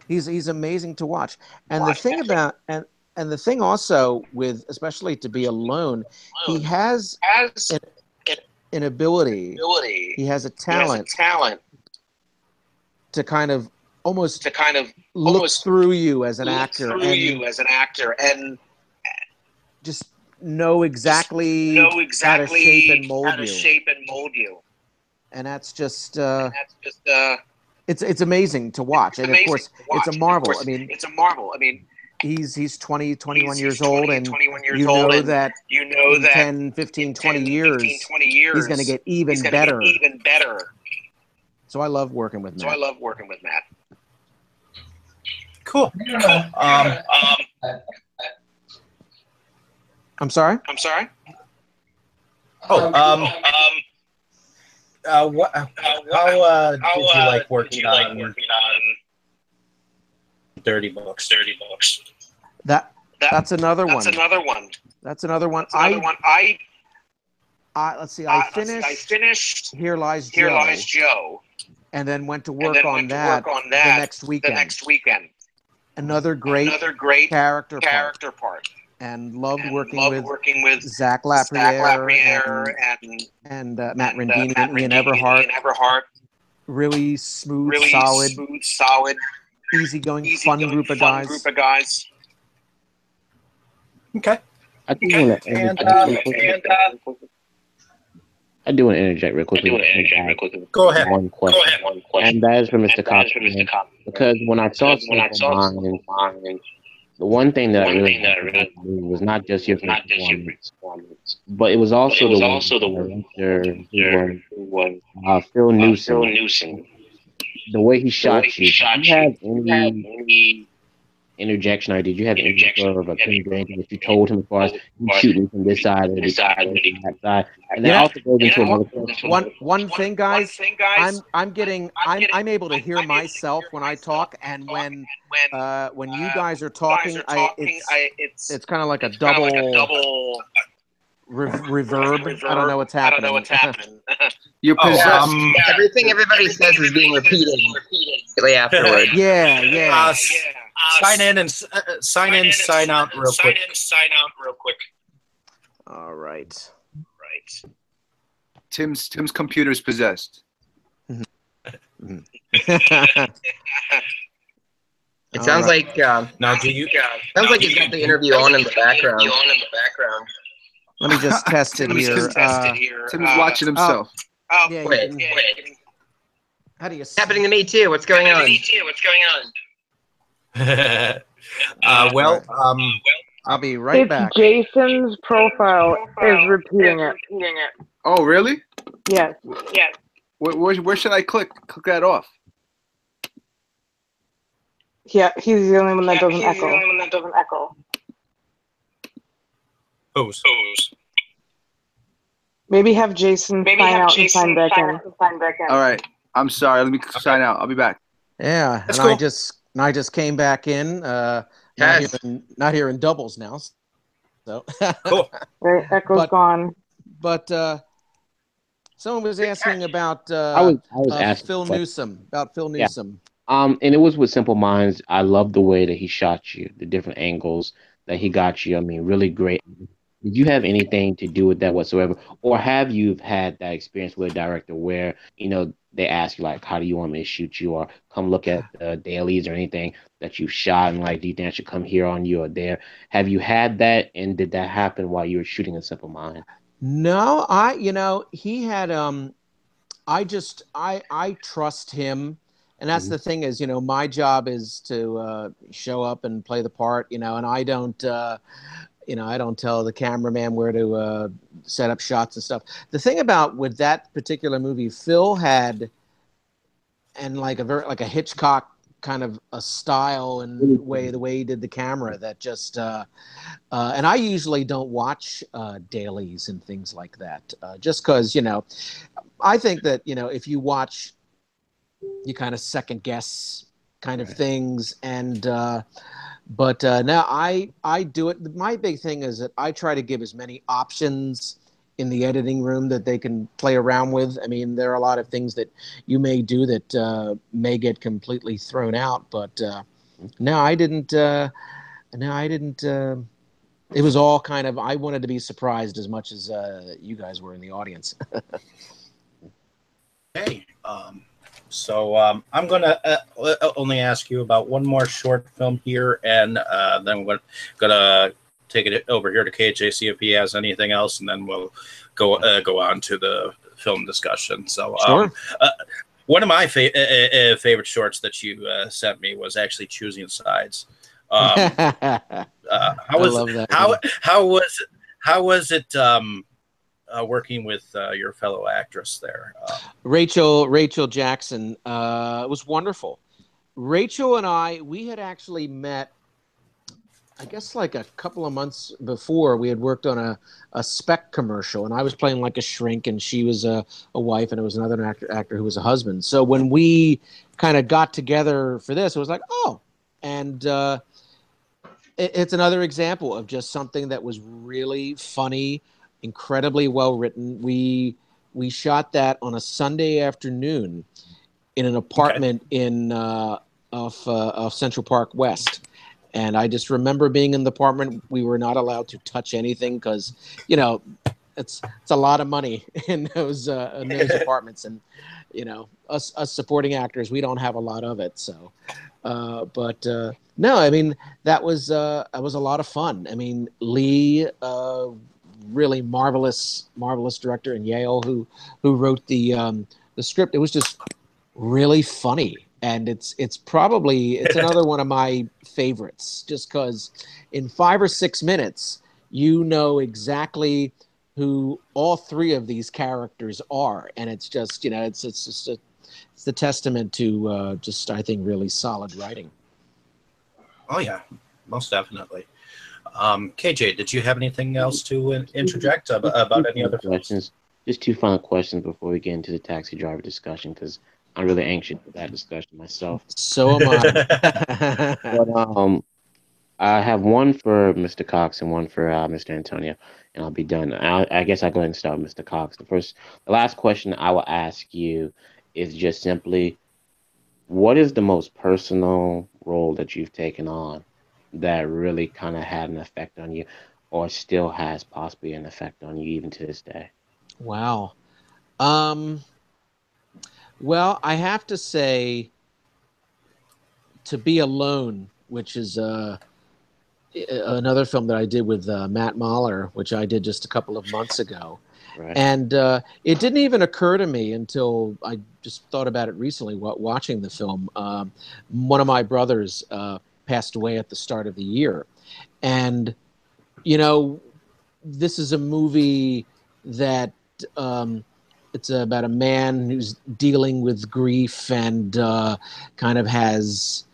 He's he's amazing to watch. And the thing about and and the thing also with especially to be alone, he has Has an, an ability. He has a He has a talent talent to kind of almost to kind of look almost through you as an actor through and you as an actor and just know exactly, know how to shape and mold how to you. shape and mold you. And that's just uh, That's just uh, it's it's amazing to watch. And of course, it's a marvel. I mean, it's a marvel. I mean, he's he's 20, 21 he's- years he's 20, old and 21 years you old, know and that you know that 10, 15, 20 10, years, 15, 20 years he's going to get even better. Get even better. So I love working with matt So I love working with Matt. Cool. Um, Um, I'm sorry? I'm sorry. oh, um, Um, uh, what, how uh, did how, you uh, like did working you like on working on Dirty Books? Dirty Books? That That- that's another That's one. another one. That's another one. That's another I, one. I, I let's see. I, I finished I finished. Here Lies Joe, Here lies Joe. and then went to and work then on went to that work on that the next weekend. The next weekend. Another great Another great character, part. character part. and loved And working loved with working with Zach Zach Lapierre, Lapierre and, and, and uh, Matt and, uh, Rendini Matt and Ian Rendini Everhart. and Everhart. Really smooth, Really solid, smooth, solid, easygoing, easy fun going, group of fun guys. group of guys. Okay. I do want And, uh. And uh, I do want to interject real I quickly. do want to interject real quickly. Go ahead. One question, Go ahead. One question. and that is for Mr. And that is for Cochran. Mr. Cochran. Because when I saw Because when I saw Minds, Mind, the one thing that I really thing that I really- about the movie was not just your was not just your performance, performance, but it was also but it was the also the director who director was uh, Phil uh, Newsom. Phil Newsom. The way he The shot way you. shot did you have you. Had any any interjection or did you have any Interjection. sort of opinion or anything that you told him as far as you shooting from this side or This this side side or or the- that side? And that Yeah. also goes into another question. One one One- thing, one thing, guys. I'm I'm getting I'm I'm able to hear I'm myself when I talk, and when when uh when you uh, guys are you guys talking, I it's I, it's it's kind of like a double, like a double re- reverb. I don't know what's happening. I happening. don't know what's happening. You're Oh, possessed. um, Everything everybody says is being repeated immediately afterward. yeah, yeah. Uh, s- sign in and uh, uh, sign in, sign out real sign quick. in, sign out real quick. All right. Right. Tim's Tim's computer is possessed. It sounds All right. like uh, Now, do you? sounds like he's got the interview on in the background. On in the background. Let me just test it Tim's here. just Uh, Tested here. Tim is Uh, watching himself. Oh, yeah, you Wait, can- yeah, wait. how do you? It's happening to me too. What's going on? Me too. What's going on? uh, well, um, I'll be right it's back. Jason's profile is repeating it. Oh, really? Yes. Yes. Where, where, where should I click? Click that off. Yeah, he's the only one that doesn't echo. He's the only one that doesn't echo. Who's? Who's? Maybe have Jason Maybe sign have out Jason and sign back sign in. and sign back in. All right. I'm sorry. Let me sign out. I'll be back. Yeah, That's and I just and I just came back in. Uh, not, Yes. here in not here in doubles now. So cool. Right, echo's But- gone. But uh, someone was asking about uh, I was- I was uh, asking Phil what- Newsom about Phil Yeah. Newsom. Um, and it was with Simple Minds. I love the way that he shot you, the different angles that he got you. I mean, really great. Did you have anything to do with that whatsoever, or have you had that experience with a director where you know they ask you like, "How do you want me to shoot you?" or "Come look at the dailies" or anything that you shot, and like, "Do you think I should come here on you or there?" Have you had that, and did that happen while you were shooting in Simple Mind? No, I you know he had um, I just I I trust him, and that's the thing is you know my job is to uh, show up and play the part, you know, and I don't. Uh, you know, I don't tell the cameraman where to uh, set up shots and stuff. The thing about with that particular movie, Phil had, and like a very like a Hitchcock kind of a style and way the way he did the camera that just uh, uh, and I usually don't watch uh, dailies and things like that uh, just because you know I think that you know if you watch you kind of second guess kind of things and uh, but uh, now I I do it. My big thing is that I try to give as many options in the editing room that they can play around with. I mean, there are a lot of things that you may do that uh, may get completely thrown out, but uh, I didn't. Uh, I didn't. Uh, it was all kind of. I wanted to be surprised as much as uh, you guys were in the audience. hey, Um, so um, I'm going to uh, uh, only ask you about one more short film here, and uh, then we're going to take it over here to KJ, see if he has anything else, and then we'll go uh, go on to the film discussion. So, um, uh, one of my fa- uh, uh, favorite shorts that you uh, sent me was actually choosing sides. Um, uh, I how was love that how how was it how was it um, uh, working with uh, your fellow actress there? Uh, Rachel Rachel Jackson uh, was wonderful. Rachel and I we had actually met. I guess like a couple of months before we had worked on a, a spec commercial and I was playing like a shrink and she was a, a wife and it was another actor actor who was a husband. So when we kind of got together for this, it was like, oh, and uh, it, it's another example of just something that was really funny, incredibly well written. We we shot that on a Sunday afternoon in an apartment in uh, off uh, off Central Park West. And I just remember being in the apartment. We were not allowed to touch anything because, you know, it's it's a lot of money in those uh, in those apartments, and you know, us us supporting actors, we don't have a lot of it. So, uh, but uh, no, I mean that was uh, that was a lot of fun. I mean, Lee, uh, really marvelous marvelous director in Yale who who wrote the um, the script. It was just really funny and it's it's probably it's another one of my favorites just because in five or six minutes you know exactly who all three of these characters are and it's just you know it's it's just a it's the testament to uh, just i think really solid writing Oh yeah, most definitely. Um, KJ, did you have anything else to interject ab- about any other questions? Just two final questions before we get into the taxi driver discussion, because I'm really anxious for that discussion myself. so am i But um, I have one for Mr. Cox and one for uh, Mr. Antonio, and I'll be done. I, I guess I'll go ahead and start with Mr. Cox. The first, the last question I will ask you is just simply, what is the most personal role that you've taken on that really kind of had an effect on you, or still has possibly an effect on you even to this day? Wow. Um, well, I have to say, to be alone, which is uh, another film that I did with uh, Matt Mahler, which I did just a couple of months ago. Right. And uh, it didn't even occur to me until I just thought about it recently while watching the film. Um, one of my brothers uh, passed away at the start of the year. And you know, this is a movie that um, it's about a man who's dealing with grief and uh, kind of has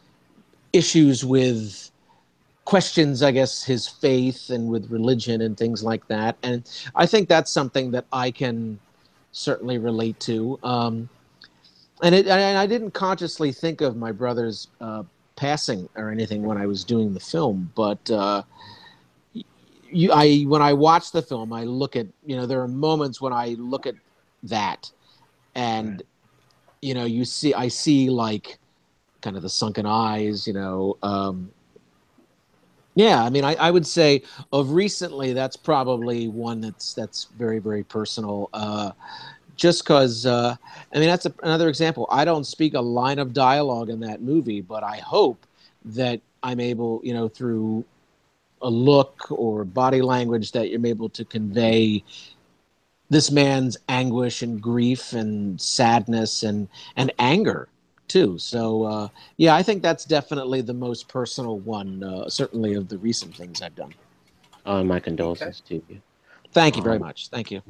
issues with questions, I guess, his faith and with religion and things like that. And I think that's something that I can certainly relate to. Um, and, it, and I didn't consciously think of my brother's uh, passing or anything when I was doing the film, but uh, you, I when I watch the film, I look at you know there are moments when I look at that, and you know you see I see like kind of the sunken eyes, you know. Um, yeah, I mean, I, I would say of recently, that's probably one that's that's very very personal. Uh, just because, uh, I mean, that's a, another example. I don't speak a line of dialogue in that movie, but I hope that I'm able, you know, through a look or body language, that you're able to convey this man's anguish and grief and sadness and and anger too. So uh, yeah, I think that's definitely the most personal one, uh, certainly of the recent things I've done. Uh, my condolences to you. Thank you very Um, much. Thank you.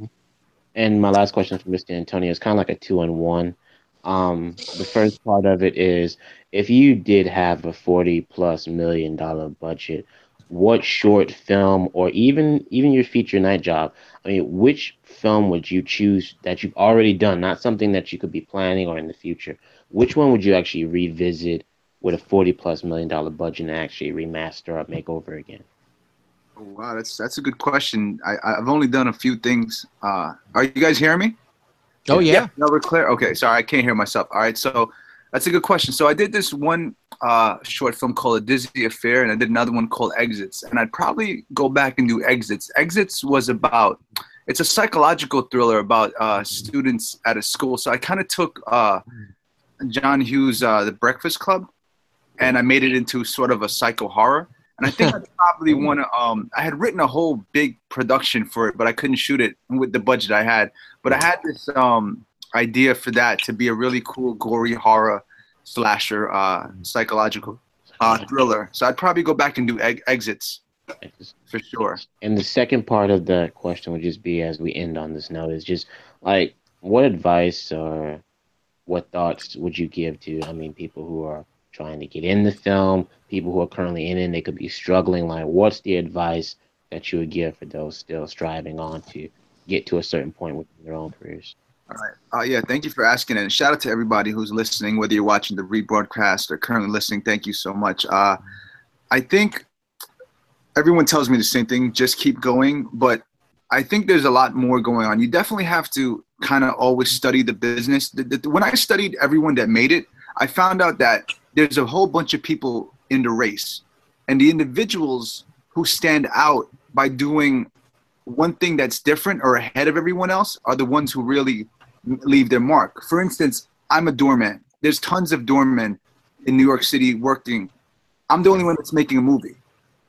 And my last question for Mr. Antonio is kind of like a two in one. Um, the first part of it is if you did have a 40 plus million dollar budget, what short film or even even your feature night job, I mean, which film would you choose that you've already done, not something that you could be planning or in the future? Which one would you actually revisit with a 40 plus million dollar budget and actually remaster or make over again? Oh, wow, that's that's a good question. I, I've only done a few things. Uh, are you guys hearing me? Oh yeah. No, we're clear. Okay, sorry, I can't hear myself. All right, so that's a good question. So I did this one uh, short film called A Disney Affair, and I did another one called Exits. And I'd probably go back and do Exits. Exits was about it's a psychological thriller about uh, students at a school. So I kind of took uh, John Hughes' uh, The Breakfast Club, and I made it into sort of a psycho horror. And I think I probably want to. Um, I had written a whole big production for it, but I couldn't shoot it with the budget I had. But I had this um, idea for that to be a really cool, gory horror slasher, uh, psychological uh, thriller. So I'd probably go back and do eg- exits for sure. And the second part of the question would just be as we end on this note is just like what advice or what thoughts would you give to I mean people who are trying to get in the film, people who are currently in it, they could be struggling, like what's the advice that you would give for those still striving on to get to a certain point within their own careers? All right. Uh, yeah, thank you for asking. And shout out to everybody who's listening, whether you're watching the rebroadcast or currently listening. Thank you so much. Uh, I think everyone tells me the same thing just keep going. But I think there's a lot more going on. You definitely have to kind of always study the business. When I studied everyone that made it, I found out that there's a whole bunch of people in the race. And the individuals who stand out by doing one thing that's different or ahead of everyone else are the ones who really leave their mark. For instance, I'm a doorman. There's tons of doormen in New York City working. I'm the only one that's making a movie.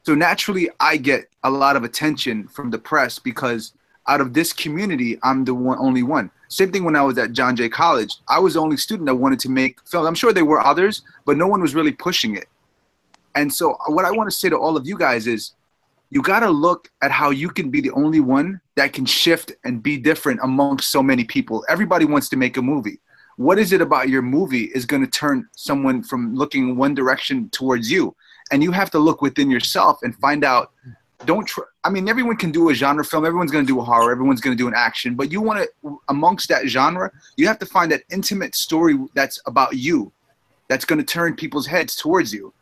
So naturally, I get a lot of attention from the press because out of this community, I'm the one, only one. Same thing when I was at John Jay College. I was the only student that wanted to make films. I'm sure there were others, but no one was really pushing it. And so, uh, what I want to say to all of you guys is, you got to look at how you can be the only one that can shift and be different amongst so many people. Everybody wants to make a movie. What is it about your movie is going to turn someone from looking one direction towards you? And you have to look within yourself and find out. Don't. I mean, everyone can do a genre film. Everyone's going to do a horror. Everyone's going to do an action. But you want to, amongst that genre, you have to find that intimate story that's about you, that's going to turn people's heads towards you.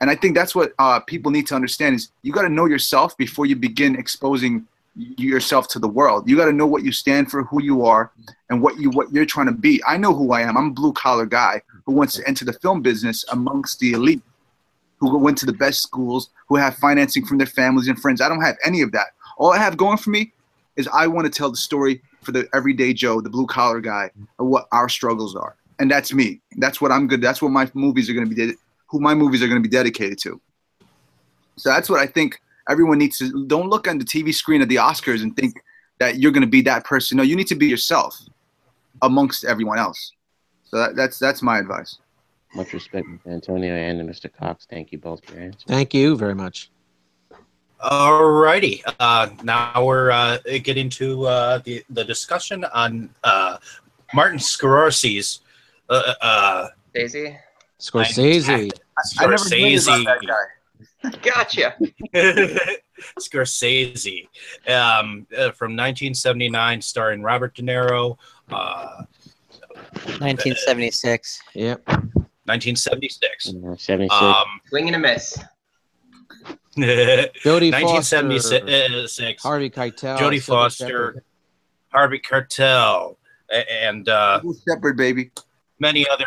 And I think that's what uh, people need to understand is you got to know yourself before you begin exposing yourself to the world. You got to know what you stand for, who you are, and what you what you're trying to be. I know who I am. I'm a blue collar guy who wants to enter the film business amongst the elite, who went to the best schools, who have financing from their families and friends. I don't have any of that. All I have going for me is I want to tell the story for the everyday Joe, the blue collar guy, of what our struggles are, and that's me. That's what I'm good. That's what my movies are going to be. Who my movies are going to be dedicated to. So that's what I think everyone needs to don't look on the TV screen at the Oscars and think that you're going to be that person. No, you need to be yourself amongst everyone else. So that, that's that's my advice. Much respect, Mr. Antonio and Mr. Cox. Thank you both for your answers. Thank you very much. Alrighty. Uh, now we're uh, getting to uh, the the discussion on uh, Martin Scorsese's uh, uh, Daisy. Scorsese. I never heard Scorsese. about that guy. Gotcha. Scorsese um, uh, from 1979, starring Robert De Niro. Uh, 1976. Yep. 1976. Yeah, 76. Um, Swing and a miss. Jodie 1976. Harvey Keitel. Jodie Cybill Foster, Shepherd. Harvey Keitel, and uh, Shepherd, baby. many other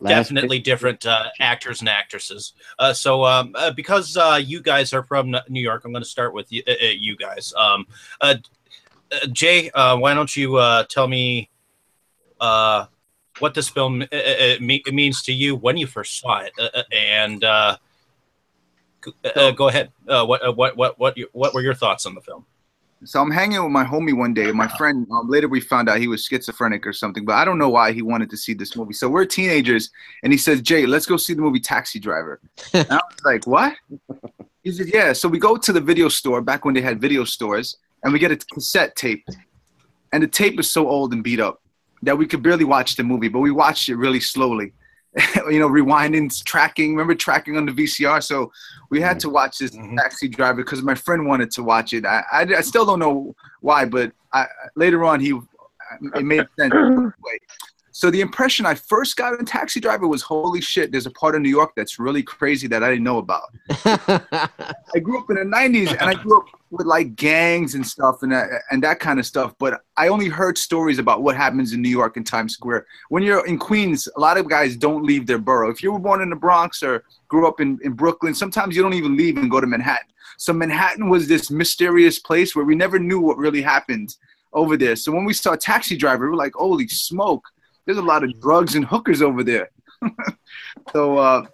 Last definitely different uh, actors and actresses. Uh, so, um, uh, because uh, you guys are from New York, I'm going to start with you, uh, uh, you guys. Um, uh, uh, Jay, uh, why don't you uh, tell me uh, what this film uh, uh, me- means to you when you first saw it, uh, uh, and uh, uh, go ahead. Uh, what, uh, what, what, what, you, what were your thoughts on the film? So I'm hanging with my homie one day. My friend, um, later we found out he was schizophrenic or something, but I don't know why he wanted to see this movie. So we're teenagers, and he says, "Jay, let's go see the movie Taxi Driver." And I was like, "What?" He said, "Yeah." So we go to the video store back when they had video stores, and we get a cassette tape, and the tape is so old and beat up that we could barely watch the movie, but we watched it really slowly. you know, rewinding, tracking. Remember tracking on the VCR? So we had to mm-hmm. watch this mm-hmm. taxi driver because my friend wanted to watch it. I, I, I still don't know why, but I, later on he it made sense. So the impression I first got in Taxi Driver was, holy shit, there's a part of New York that's really crazy that I didn't know about. I grew up in the 90s and I grew up with like gangs and stuff and that, and that kind of stuff, but I only heard stories about what happens in New York and Times Square. When you're in Queens, a lot of guys don't leave their borough. If you were born in the Bronx or grew up in, in Brooklyn, sometimes you don't even leave and go to Manhattan. So Manhattan was this mysterious place where we never knew what really happened over there. So when we saw Taxi Driver, we were like, holy smoke, there's a lot of drugs and hookers over there. so uh,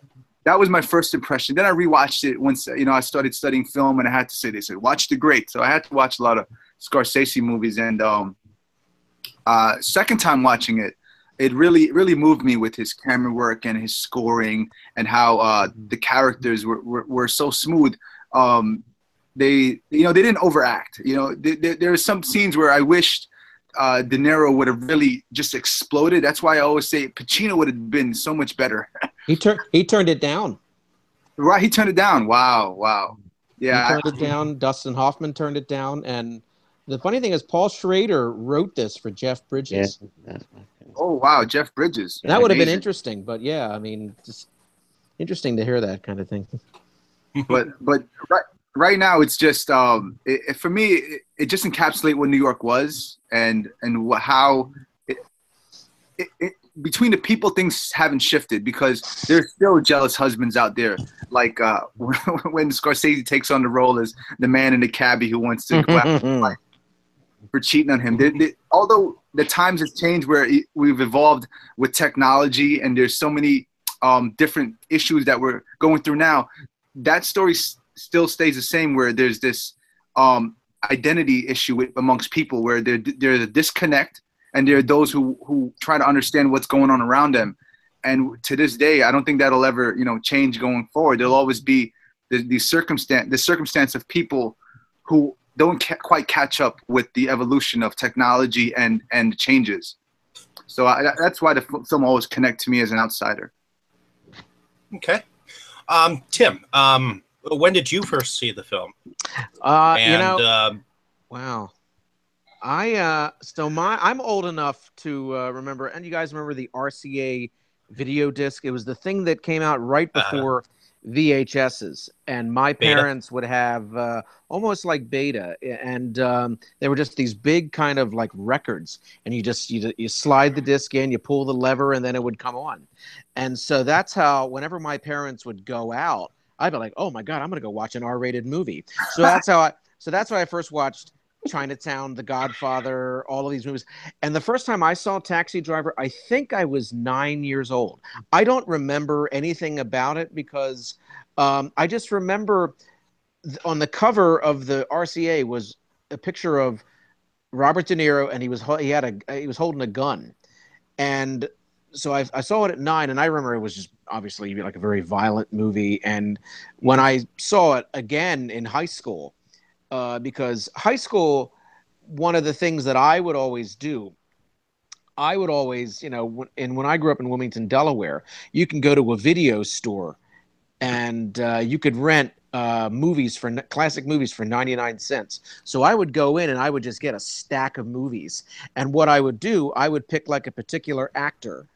that was my first impression. Then I rewatched it once you know I started studying film, and I had to say they said watch the great. So I had to watch a lot of Scorsese movies. And um, uh, second time watching it, it really really moved me with his camera work and his scoring and how uh, the characters were, were, were so smooth. Um, they you know they didn't overact. You know there, there, there are some scenes where I wished uh, De Niro would have really just exploded. That's why I always say Pacino would have been so much better. He turned he turned it down. right, he turned it down. Wow, wow. Yeah, he turned it down. Dustin Hoffman turned it down, and the funny thing is, Paul Schrader wrote this for Jeff Bridges. Oh wow, Jeff Bridges. And that would have been interesting, but yeah, I mean, just interesting to hear that kind of thing. but but right right now it's just um it, it- for me it, it just encapsulates what New York was and and what how it, it, it between the people things haven't shifted because there's still jealous husbands out there like uh when Scorsese takes on the role as the man in the cabbie who wants to go after his wife for cheating on him. They- they- although the times has changed where we've evolved with technology and there's so many um, different issues that we're going through now, that story still stays the same where there's this um, identity issue amongst people where there, there's a disconnect and there are those who, who try to understand what's going on around them. And to this day, I don't think that'll ever, you know, change going forward. There'll always be the, the circumstance, the circumstance of people who don't ca- quite catch up with the evolution of technology and and changes. So I, that's why the film always connect to me as an outsider. Okay. Um, Tim, um, when did you first see the film? Uh, and, you know, um, wow. I uh, so my I'm old enough to uh, remember, and you guys remember the RCA video disc? It was the thing that came out right Uh-huh. before VHSs, and my Beta. parents would have uh, almost like Beta, and um, they were just these big kind of like records, and you just you you slide the disc in, you pull the lever, and then it would come on, and so that's how whenever my parents would go out, I'd be like, oh my god, I'm gonna go watch an R-rated movie. So that's how I so that's why I first watched Chinatown, The Godfather, all of these movies. And the first time I saw Taxi Driver, I think I was nine years old. I don't remember anything about it because um, I just remember th- on the cover of the RCA was a picture of Robert De Niro, and he was ho- he had a he was holding a gun, and so I, I saw it at nine, and I remember it was just obviously like a very violent movie. And when I saw it again in high school, uh, because high school, one of the things that I would always do, I would always, you know, and when I grew up in Wilmington, Delaware, you can go to a video store and uh, you could rent uh, movies for classic movies for 99 cents. So I would go in and I would just get a stack of movies. And what I would do, I would pick like a particular actor.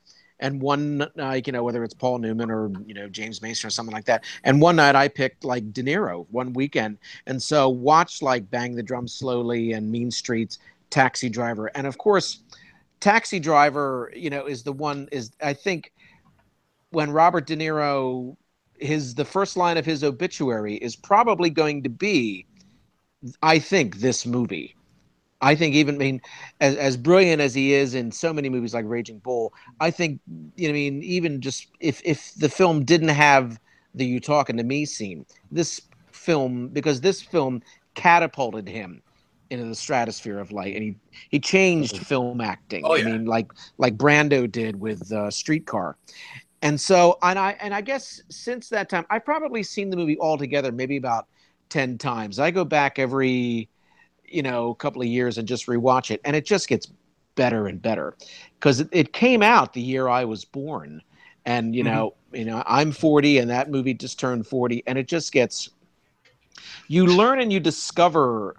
And one night, you know, whether it's Paul Newman or, you know, James Mason or something like that. And one night I picked like De Niro one weekend. And so watch like Bang the Drum Slowly and Mean Streets, Taxi Driver. And of course, Taxi Driver, you know, is the one, is I think when Robert De Niro his the first line of his obituary is probably going to be i think this movie i think even I mean as, as brilliant as he is in so many movies like raging bull i think you know i mean even just if if the film didn't have the you talking to me scene this film because this film catapulted him into the stratosphere of light and he he changed film acting. Oh, yeah. i mean like like brando did with uh, streetcar. And so and i and i guess since that time i've probably seen the movie altogether maybe about 10 times. I go back every you know a couple of years and just rewatch it and it just gets better and better. Because it, it came out the year i was born and you know you know i'm 40 and that movie just turned 40 and it just gets you learn and you discover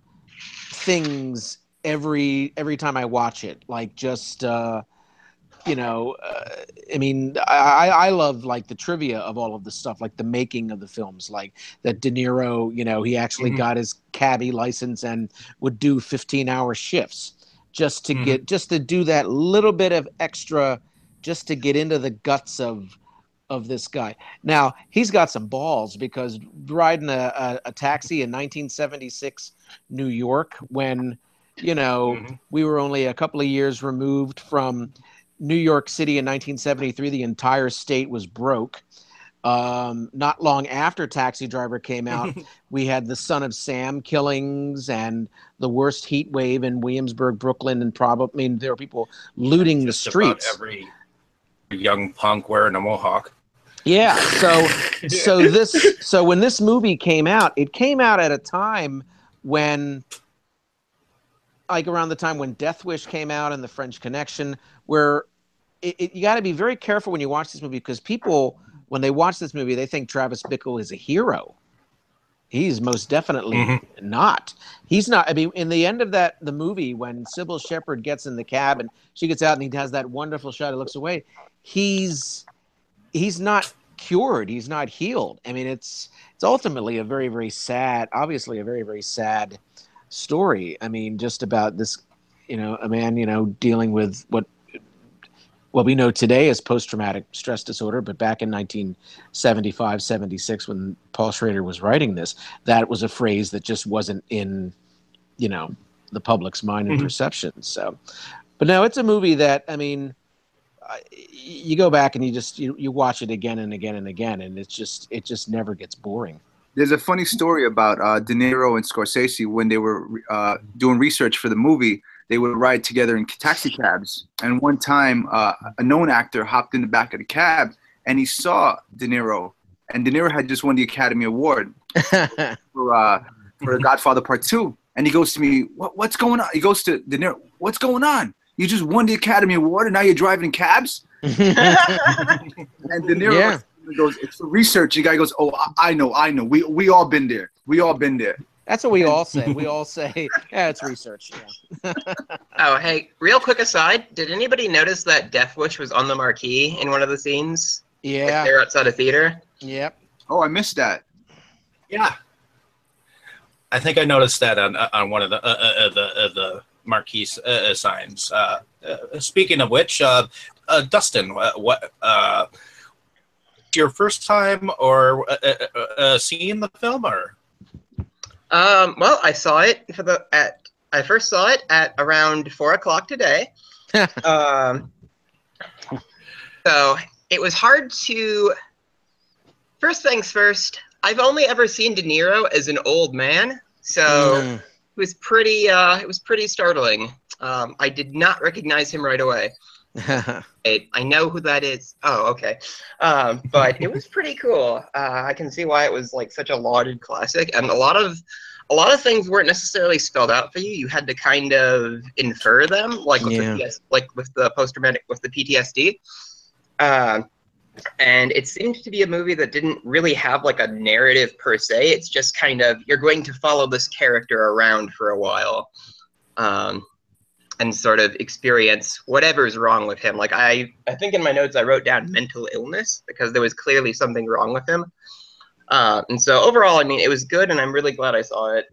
things every every time i watch it like just uh you know, uh, I mean, I, I love like the trivia of all of the stuff, like the making of the films, like that De Niro, you know, he actually Mhm. got his cabbie license and would do 15 hour shifts just to Mhm. get, just to do that little bit of extra, just to get into the guts of, of this guy. Now he's got some balls because riding a, a, a taxi in 1976 New York when, you know, we were only a couple of years removed from New York City in 1973, the entire state was broke. Um, not long after Taxi Driver came out, we had the Son of Sam killings and the worst heat wave in Williamsburg, Brooklyn, and probably, I mean, there were people looting the streets. Every young punk wearing a mohawk. Yeah. So so this so when this movie came out, it came out at a time when like around the time when Death Wish came out and The French Connection, where it, it, you got to be very careful when you watch this movie because people, when they watch this movie, they think Travis Bickle is a hero. He's most definitely mm-hmm. not. He's not. I mean, in the end of that the movie, when Cybill Shepherd gets in the cab and she gets out and he has that wonderful shot, he looks away. He's he's not cured. He's not healed. I mean, it's it's ultimately a very very sad, obviously a very very sad story. I mean, just about this, you know, a man, you know, dealing with what what we know today as post traumatic stress disorder, but back in 1975, 76, when Paul Schrader was writing this, that was a phrase that just wasn't in, you know, the public's mind and Mhm. perception. So, but no, it's a movie that, I mean, I- you go back and you just you, you watch it again and again and again and it's just it just never gets boring There's a funny story about uh, De Niro and Scorsese when they were uh, doing research for the movie. They would ride together in taxi cabs, and one time uh, a known actor hopped in the back of the cab and he saw De Niro, and De Niro had just won the Academy Award for uh, for The Godfather Part Two, and he goes to me, what, "What's going on?" He goes to De Niro, "What's going on? You just won the Academy Award, and now you're driving cabs." And De Niro Yeah. goes, "It's for research." The guy goes, "Oh, I- I know, I know. We we all been there. We all been there." That's what we all say we all say yeah it's research yeah. Oh, hey, real quick aside, did anybody notice that Death Wish was on the marquee in one of the scenes? Yeah. Like they're outside a theater. Yep. Oh, I missed that. Yeah. I think I noticed that on on one of the uh, uh, the uh, the marquee uh, uh, signs. Uh, uh, speaking of which, uh, uh, Dustin, uh, what uh, your first time or uh, uh, uh, uh, seeing the film or? Um, well, I saw it for the at. I first saw it at around four o'clock today. um, so it was hard to. First things first. I've only ever seen De Niro as an old man, so Mm. it was pretty. Uh, it was pretty startling. Um, I did not recognize him right away. I know who that is. Oh, okay. Um, but it was pretty cool. Uh, I can see why it was like such a lauded classic, and a lot of a lot of things weren't necessarily spelled out for you. You had to kind of infer them, like with Yeah. the PS, like with the post traumatic with the PTSD. Um, and it seemed to be a movie that didn't really have like a narrative per se. It's just kind of you're going to follow this character around for a while. Um, and sort of experience whatever's wrong with him. Like I, I think in my notes I wrote down mental illness because there was clearly something wrong with him. Uh, and so overall, I mean, it was good, and I'm really glad I saw it.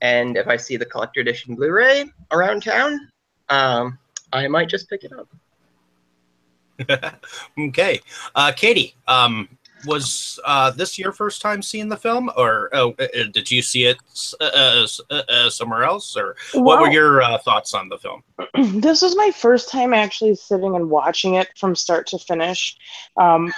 And if I see the collector edition Blu-ray around town, um, I might just pick it up. okay, uh, Katie, um, was uh, this your first time seeing the film, or uh, uh, did you see it uh, uh, uh, somewhere else, or what were your uh, thoughts on the film? this was my first time actually sitting and watching it from start to finish. Um,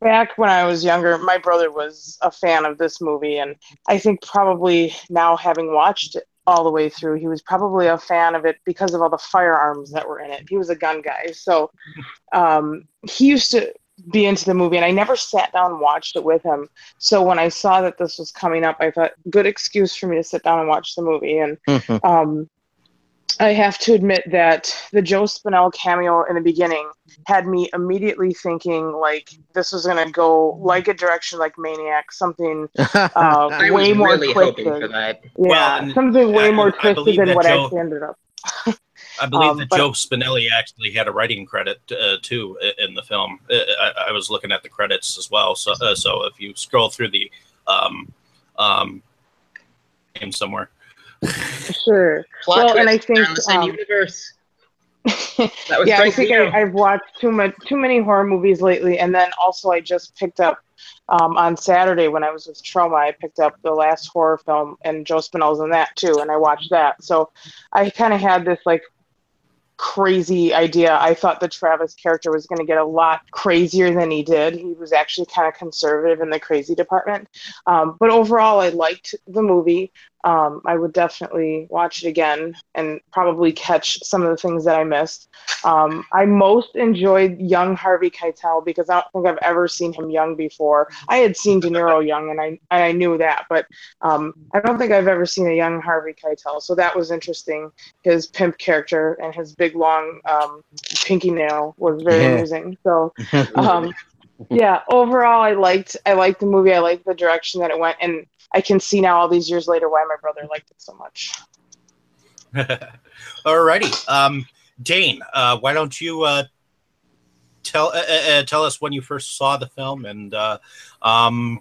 back when I was younger, my brother was a fan of this movie, and I think probably now having watched it all the way through, he was probably a fan of it because of all the firearms that were in it. He was a gun guy, so um, he used to be into the movie, and I never sat down and watched it with him. So when I saw that this was coming up, I thought, good excuse for me to sit down and watch the movie, and um, I have to admit that the Joe Spinell cameo in the beginning had me immediately thinking like this was gonna go like a direction like Maniac, something uh, way more really hoping twisted. for that. Yeah, Well, something way I- more twisted than what Joe- actually ended up. I believe Um, that but- Joe Spinell actually had a writing credit uh, too in the film. Uh, I, I was looking at the credits as well. So, uh, so if you scroll through the um, um, name somewhere, Sure. Plot well, and I think they're in the same um, universe. That was yeah, I think I, I've watched too much, too many horror movies lately, and then also I just picked up um, on Saturday when I was with Troma. I picked up the last horror film, and Joe Spinell's in that too, and I watched that. So I kind of had this like crazy idea. I thought the Travis character was going to get a lot crazier than he did. He was actually kind of conservative in the crazy department. Um, but overall, I liked the movie. Um, I would definitely watch it again and probably catch some of the things that I missed. Um, I most enjoyed young Harvey Keitel because I don't think I've ever seen him young before. I had seen De Niro young, and I and I knew that, but um, I don't think I've ever seen a young Harvey Keitel. So that was interesting. His pimp character and his big long um, pinky nail was very Yeah. amusing. So um, yeah, overall, I liked I liked the movie. I liked the direction that it went, and I can see now all these years later why my brother liked it so much. Alrighty, um, Dane, uh, why don't you uh, tell uh, uh, uh, tell us when you first saw the film and uh, um,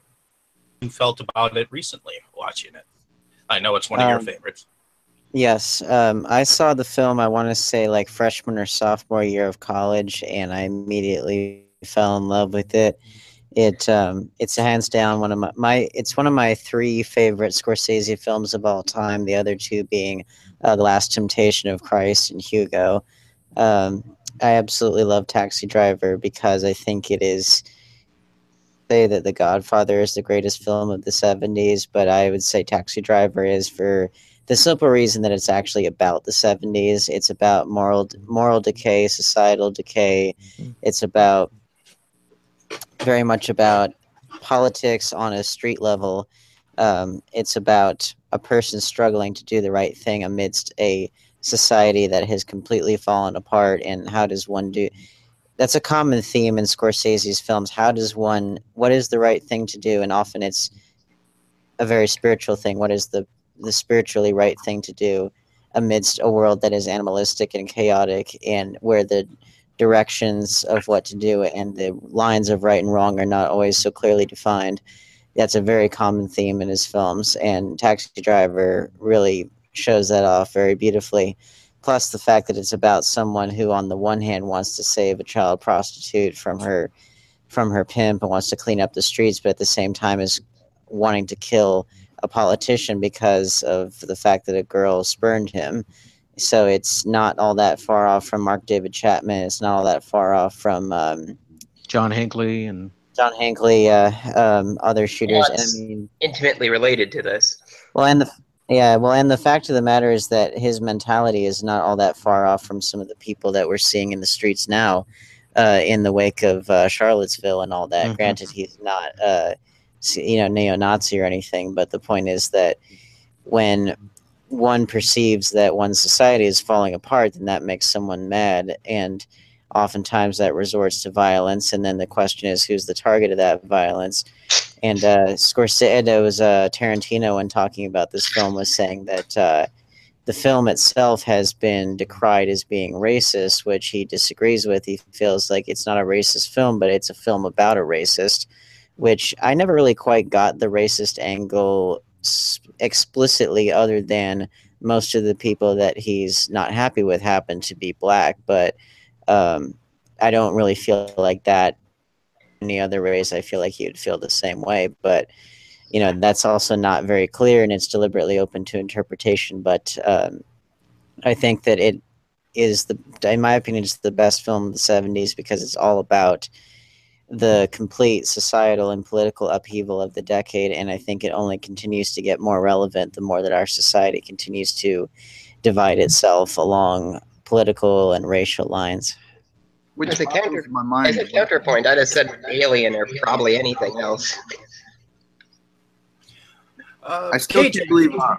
you felt about it recently watching it? I know it's one of your Um, favorites. Yes, um, I saw the film. I want to say like freshman or sophomore year of college, and I immediately fell in love with it. It um, it's hands down one of my, my it's one of my three favorite Scorsese films of all time. The other two being uh, The Last Temptation of Christ and Hugo. Um, I absolutely love Taxi Driver because I think it is say that The Godfather is the greatest film of the 70s, but I would say Taxi Driver is for the simple reason that it's actually about the 70s. It's about moral moral decay, societal decay. It's about very much about politics on a street level. Um, it's about a person struggling to do the right thing amidst a society that has completely fallen apart. And how does one do? That's a common theme in Scorsese's films. How does one? What is the right thing to do? And often it's a very spiritual thing. What is the the spiritually right thing to do amidst a world that is animalistic and chaotic and where the directions of what to do and the lines of right and wrong are not always so clearly defined. That's a very common theme in his films, and Taxi Driver really shows that off very beautifully. Plus, the fact that it's about someone who, on the one hand, wants to save a child prostitute from her from her pimp and wants to clean up the streets, but at the same time is wanting to kill a politician because of the fact that a girl spurned him. So it's not all that far off from Mark David Chapman. It's not all that far off from um, John Hinckley and John Hinckley, uh, um, other shooters. Well, and I mean, intimately related to this. well, and the Yeah, well, and the fact of the matter is that his mentality is not all that far off from some of the people that we're seeing in the streets now, uh, in the wake of uh, Charlottesville and all that. Mhm. Granted, he's not, uh, you know, neo-Nazi or anything, but the point is that when one perceives that one society is falling apart, then that makes someone mad, and oftentimes that resorts to violence. And then the question is, who's the target of that violence? And uh, Scorsese, it was uh, Tarantino, when talking about this film, was saying that uh, the film itself has been decried as being racist, which he disagrees with. He feels like it's not a racist film, but it's a film about a racist, which I never really quite got the racist angle explicitly, other than most of the people that he's not happy with happen to be black. But um, I don't really feel like that any other race, I feel like he would feel the same way. But you know, that's also not very clear, and it's deliberately open to interpretation. But um, I think that it is the, in my opinion, it's the best film of the '70s because it's all about the complete societal and political upheaval of the decade, and I think it only continues to get more relevant the more that our society continues to divide itself along political and racial lines. Which As a boggles counter- my mind. As a counterpoint, I'd have said Alien or probably anything else. Uh, I still can't believe uh,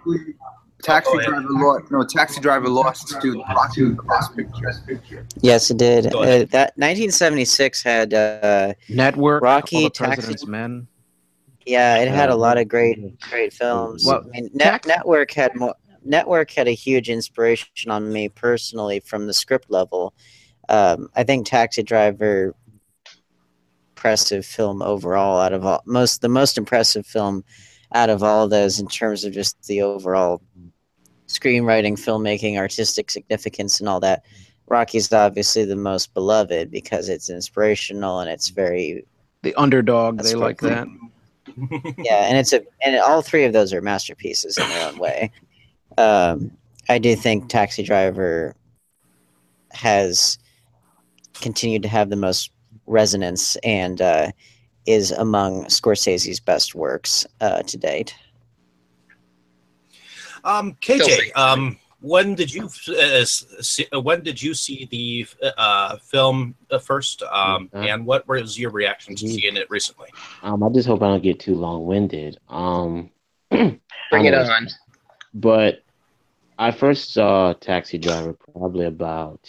Taxi Oh, go ahead. Driver lost. No, Taxi Driver lost to Rocky the Best Picture. Yes, it did. Uh, that 1976 had uh, Network, Rocky, All the Taxi- Men. Yeah, it had a lot of great, great films. Well, I mean, Net- Tax- Network had more. Network had a huge inspiration on me personally from the script level. Um, I think Taxi Driver, impressive film overall. Out of all, most the most impressive film out of all those in terms of just the overall screenwriting, filmmaking, artistic significance, and all that. Rocky's obviously the most beloved because it's inspirational and it's very The underdog, they what- like that. yeah, and it's a and all three of those are masterpieces in their own way. Um, I do think Taxi Driver has continued to have the most resonance and uh, is among Scorsese's best works uh, to date. Um, KJ, um, when did you uh, see, uh, when did you see the uh, film uh, first? Um, Mhm. and what was your reaction to Mhm. seeing it recently? Um, I just hope I don't get too long winded. Um, Bring it know- on. But I first saw Taxi Driver probably about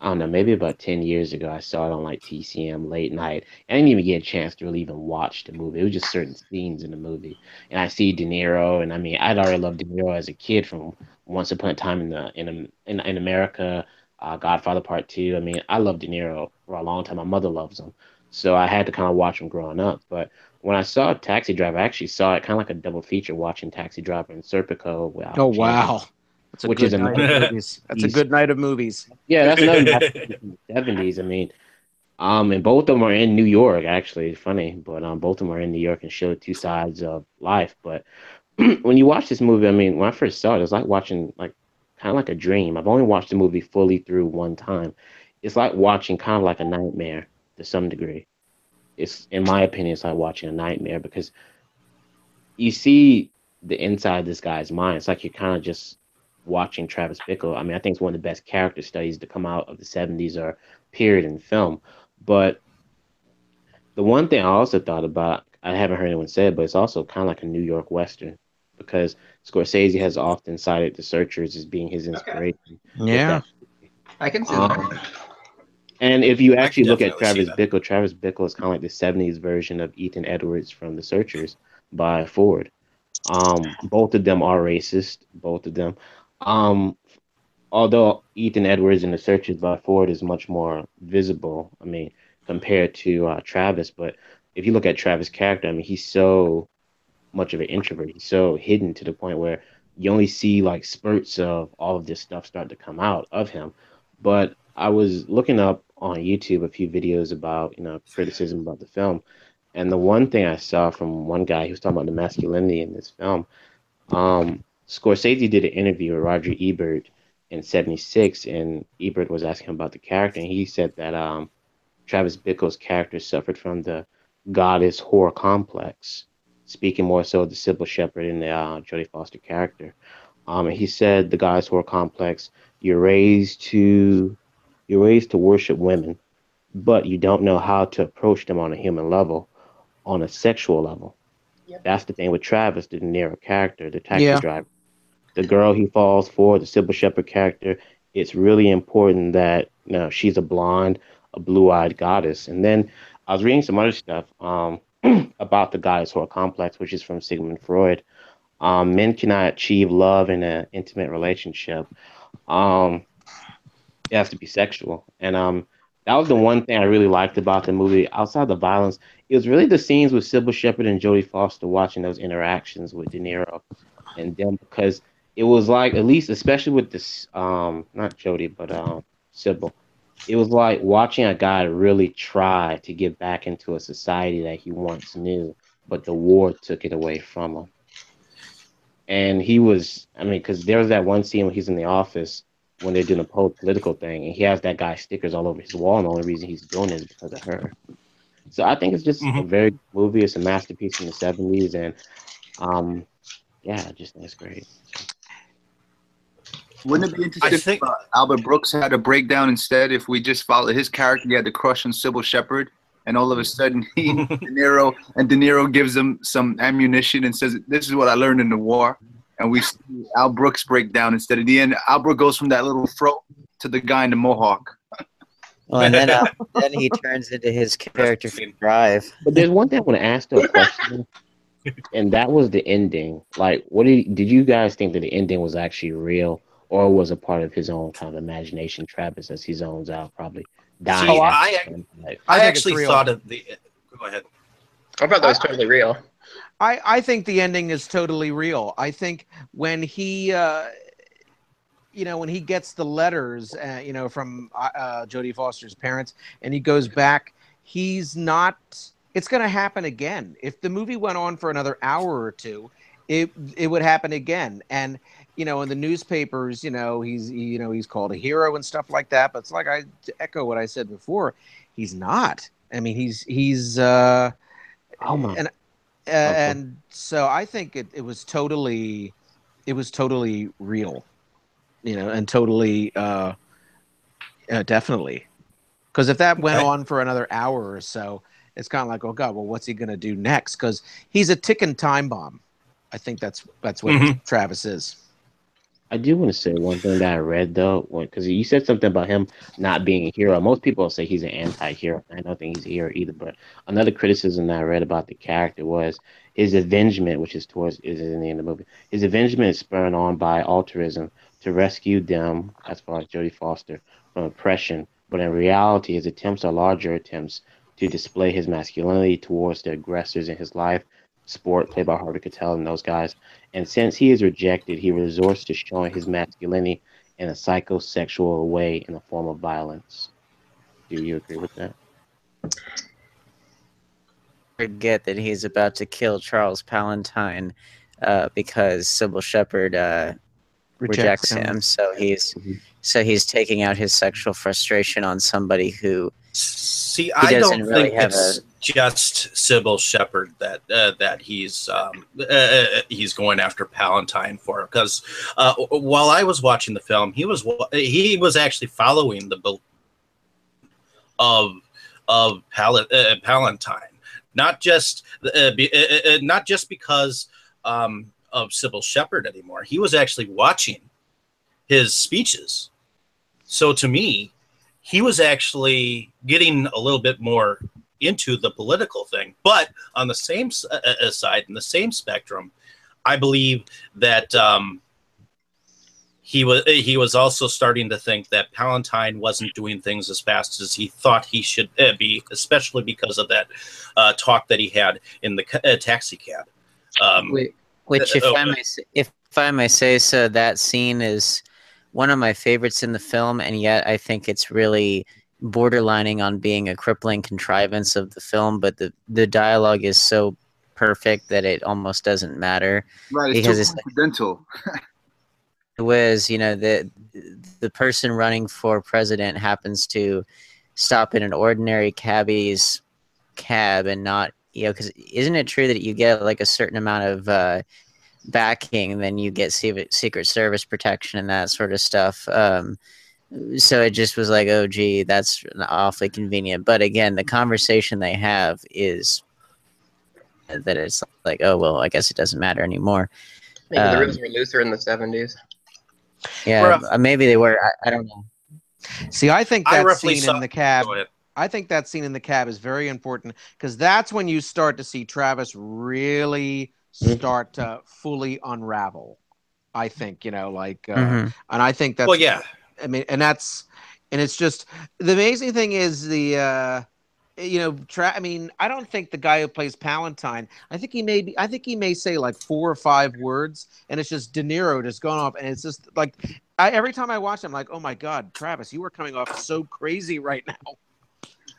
I don't know, maybe about ten years ago. I saw it on like TCM late night. I didn't even get a chance to really even watch the movie. It was just certain scenes in the movie, and I see De Niro, and I mean, I'd already loved De Niro as a kid from Once Upon a Time in the in in, in America, uh, Godfather Part Two. I mean, I loved De Niro for a long time. My mother loves him, so I had to kind of watch him growing up. But when I saw Taxi Driver, I actually saw it kind of like a double feature, watching Taxi Driver and Serpico. Oh wow, that's a Which good is a- night of movies. That's a good night of movies. Yeah, that's another masterpiece from the seventies. I mean, um, and both of them are in New York. Actually, it's funny, but um, both of them are in New York and show two sides of life. But when you watch this movie, I mean, when I first saw it, it was like watching like kind of like a dream. I've only watched the movie fully through one time. It's like watching kind of like a nightmare to some degree. It's in my opinion, it's like watching a nightmare because you see the inside of this guy's mind. It's like you're kind of just watching Travis Bickle. I mean, I think it's one of the best character studies to come out of the 70s or period in film. But the one thing I also thought about, I haven't heard anyone say it, but it's also kind of like a New York Western because Scorsese has often cited The Searchers as being his inspiration. with Yeah. I can see um, that. and if you actually look at Travis Bickle, Travis Bickle is kind of like the '70s version of Ethan Edwards from The Searchers by Ford. Um, both of them are racist. Both of them. Um, although Ethan Edwards in The Searchers by Ford is much more visible. I mean, compared to uh, Travis, but if you look at Travis' character, I mean, he's so much of an introvert. He's so hidden to the point where you only see like spurts of all of this stuff start to come out of him. But I was looking up on YouTube a few videos about, you know, criticism about the film. And the one thing I saw from one guy who was talking about the masculinity in this film, um, Scorsese did an interview with Roger Ebert in 76, and Ebert was asking him about the character, and he said that um, Travis Bickle's character suffered from the goddess whore complex. speaking more so of the Cybill Shepherd and the uh, Jodie Foster character. Um, and he said the goddess whore complex, you're raised to you're raised to worship women, but you don't know how to approach them on a human level, on a sexual level. That's the thing with Travis, the De Niro character, the taxi Yeah. driver. The girl he falls for, the Cybill Shepherd character, it's really important that you know she's a blonde, a blue-eyed goddess. And then I was reading some other stuff um, about the Goddess Whore complex, which is from Sigmund Freud. Um, men cannot achieve love in an intimate relationship. Um, it has to be sexual, and um, that was the one thing I really liked about the movie. Outside the violence, it was really the scenes with Cybill Shepherd and Jodie Foster watching those interactions with De Niro and them because it was like at least especially with this um not Jodie but um Cybill, it was like watching a guy really try to get back into a society that he once knew, but the war took it away from him. And he was, I mean, because there was that one scene when he's in the office when they're doing a po- political thing, and he has that guy stickers all over his wall, and the only reason he's doing it is because of her. So I think it's just a very good movie. It's a masterpiece from the '70s, and um, yeah, I just think it's great. Wouldn't it be interesting if uh, Albert Brooks had a breakdown instead? If we just followed his character, he had the crush on Cybill Shepherd, and all of a sudden he De Niro and De Niro gives him some ammunition and says, "This is what I learned in the war." And we see Al Brooks break down instead. At the end, Al Brooks goes from that little fro to the guy in the mohawk. Well, and then uh, then he turns into his character from Drive. But there's one thing I want to ask though, a question, and that was the ending. Like, what did did you guys think that the ending was actually real, or was a part of his own kind of imagination? Travis, as he zones out, probably dying. See, at I, the end, like- I, I actually thought of the. Go ahead. I thought that was totally real. I, I think the ending is totally real. I think when he, uh, you know, when he gets the letters, uh, you know, from uh, uh, Jodie Foster's parents, and he goes back, he's not. It's going to happen again. If the movie went on for another hour or two, it it would happen again. And you know, in the newspapers, you know, he's he, you know he's called a hero and stuff like that. But it's like I to echo what I said before, he's not. I mean, he's he's. uh Oh my. and and so I think it, it was totally it was totally real, you know, and totally uh, uh definitely because if that went on for another hour or so, it's kind of like, oh god, well, what's he gonna do next? Because he's a ticking time bomb. I think that's that's what Mhm. Travis is. I do want to say one thing that I read though, because you said something about him not being a hero. Most people say he's an anti-hero. I don't think he's a hero either. But another criticism that I read about the character was his avengement, which is towards is in the end of the movie. His avengement is spurred on by altruism to rescue them, as far as Jodie Foster, from oppression. But in reality, his attempts are larger attempts to display his masculinity towards the aggressors in his life. Sport, played by Harvey Keitel and those guys. And since he is rejected, he resorts to showing his masculinity in a psychosexual way in the form of violence. Do you agree with that? Forget that he's about to kill Charles Palantine uh, because Cybill Shepherd uh, Rejects rejects, him. him. So he's so he's taking out his sexual frustration on somebody who See, I don't really think have it's just Cybill Shepherd that uh, that he's um, uh, uh, he's going after Palantine for because uh, while I was watching the film, he was he was actually following the bel- of of Pal- uh, Palantine, not just uh, be, uh, uh, not just because um, of Cybill Shepherd anymore. He was actually watching his speeches. So to me, he was actually getting a little bit more into the political thing. But on the same uh, uh, side, in the same spectrum, I believe that um, he was he was also starting to think that Palantine wasn't doing things as fast as he thought he should uh, be, especially because of that uh, talk that he had in the ca- uh, taxi cab. Um, which, uh, if oh, I may, if I may say so, that scene is one of my favorites in the film, and yet I think it's really borderlining on being a crippling contrivance of the film. But the the dialogue is so perfect that it almost doesn't matter Right, it's because it's coincidental. was you know the the person running for president happens to stop in an ordinary cabbie's cab and not you know, because isn't it true that you get like a certain amount of uh, backing, then you get se- Secret Service protection and that sort of stuff? Um, so it just was like, oh, gee, that's awfully convenient. But again, the conversation they have is that it's like, oh, well, I guess it doesn't matter anymore. Maybe the Um, rules were looser in the 70s. Yeah, uh, maybe they were. I, I don't know. See, I think that roughly scene saw- in the cab. I think that scene in the cab is very important because that's when you start to see Travis really start to fully unravel. I think you know, like, uh, Mhm. and I think that's Well, yeah. I mean, and that's and it's just the amazing thing is the uh you know, tra- I mean, I don't think the guy who plays Palantine. I think he may be. I think he may say like four or five words, and it's just De Niro just going off, and it's just like I, every time I watch him, I'm like, oh my god, Travis, you are coming off so crazy right now.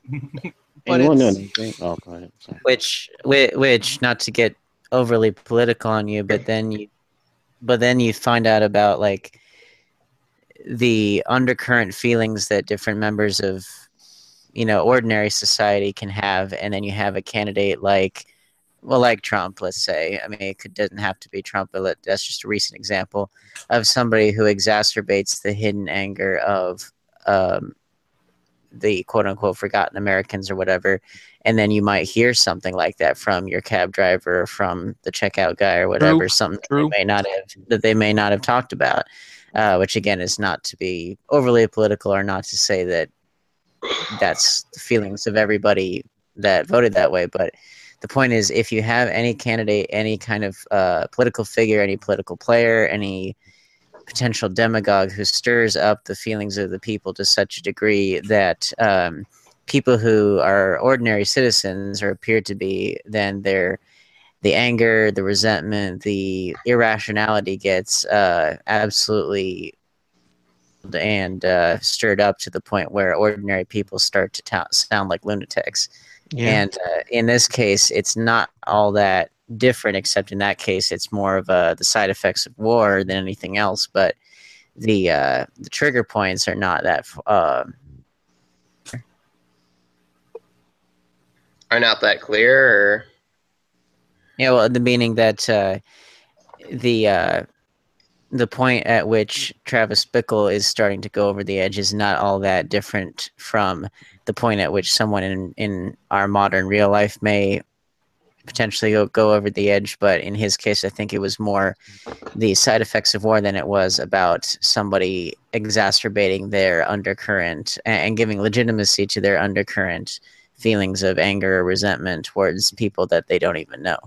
But And one it's- Oh, go which which, which not to get overly political on you but then you but then you find out about like the undercurrent feelings that different members of you know ordinary society can have and then you have a candidate like well like trump let's say. I mean it could, doesn't have to be trump but let, that's just a recent example of somebody who exacerbates the hidden anger of um, the quote unquote forgotten Americans or whatever. And then you might hear something like that from your cab driver or from the checkout guy or whatever, True, something that they may not have that they may not have talked about. Uh, which again is not to be overly political or not to say that that's the feelings of everybody that voted that way. But the point is if you have any candidate, any kind of uh, political figure, any political player, any potential demagogue who stirs up the feelings of the people to such a degree that um, people who are ordinary citizens or appear to be, then their the anger, the resentment, the irrationality gets uh, absolutely and uh, stirred up to the point where ordinary people start to ta- sound like lunatics. Yeah. And uh, in this case, it's not all that different, except in that case, it's more of uh, the side effects of war than anything else. But the uh, the trigger points are not that. Uh, Are not that clear, or yeah, well, the meaning that uh, the uh, the point at which Travis Bickle is starting to go over the edge is not all that different from the point at which someone in in our modern real life may potentially go, go over the edge but in his case i think it was more the side effects of war than it was about somebody exacerbating their undercurrent and, and giving legitimacy to their undercurrent feelings of anger or resentment towards people that they don't even know.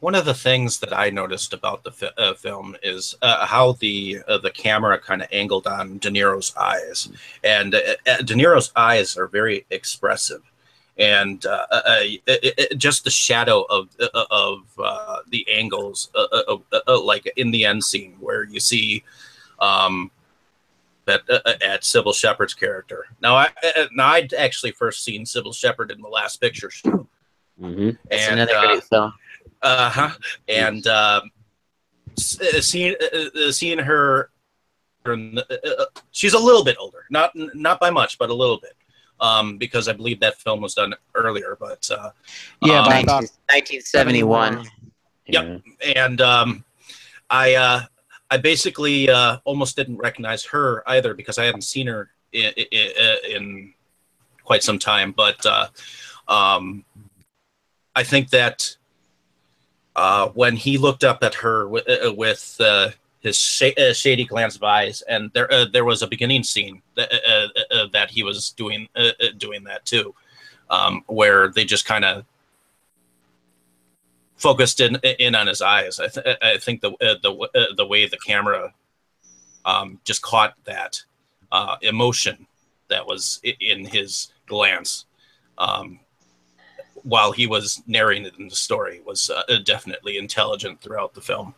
One of the things that I noticed about the fi- uh, film is uh, how the uh, the camera kind of angled on De Niro's eyes, and uh, uh, De Niro's eyes are very expressive, and uh, uh, uh, it, it, just the shadow of uh, of uh, the angles, uh, uh, uh, uh, like in the end scene where you see um, that uh, uh, at Cybill Shepherd's character. Now, I uh, now I'd actually first seen Cybill Shepherd in the Last Picture Show, Mm-hmm. That's and another uh, great film uh huh. And um, s- uh, seeing uh, uh, seeing her, uh, uh, she's a little bit older, not not by much, but a little bit, um, because I believe that film was done earlier. But uh, Yeah, um, by about 1971 Yep. And um, I uh, I basically uh, almost didn't recognize her either because I hadn't seen her in, in, in quite some time. But uh, um, I think that uh, when he looked up at her with, uh, with uh, his sh- uh, shady glance of eyes, and there uh, there was a beginning scene that, uh, uh, uh, that he was doing uh, doing that too, um, where they just kind of focused in in on his eyes. I, th- I think the the the way the camera um, just caught that emotion that was in his glance um, while he was narrating the story was definitely intelligent throughout the film.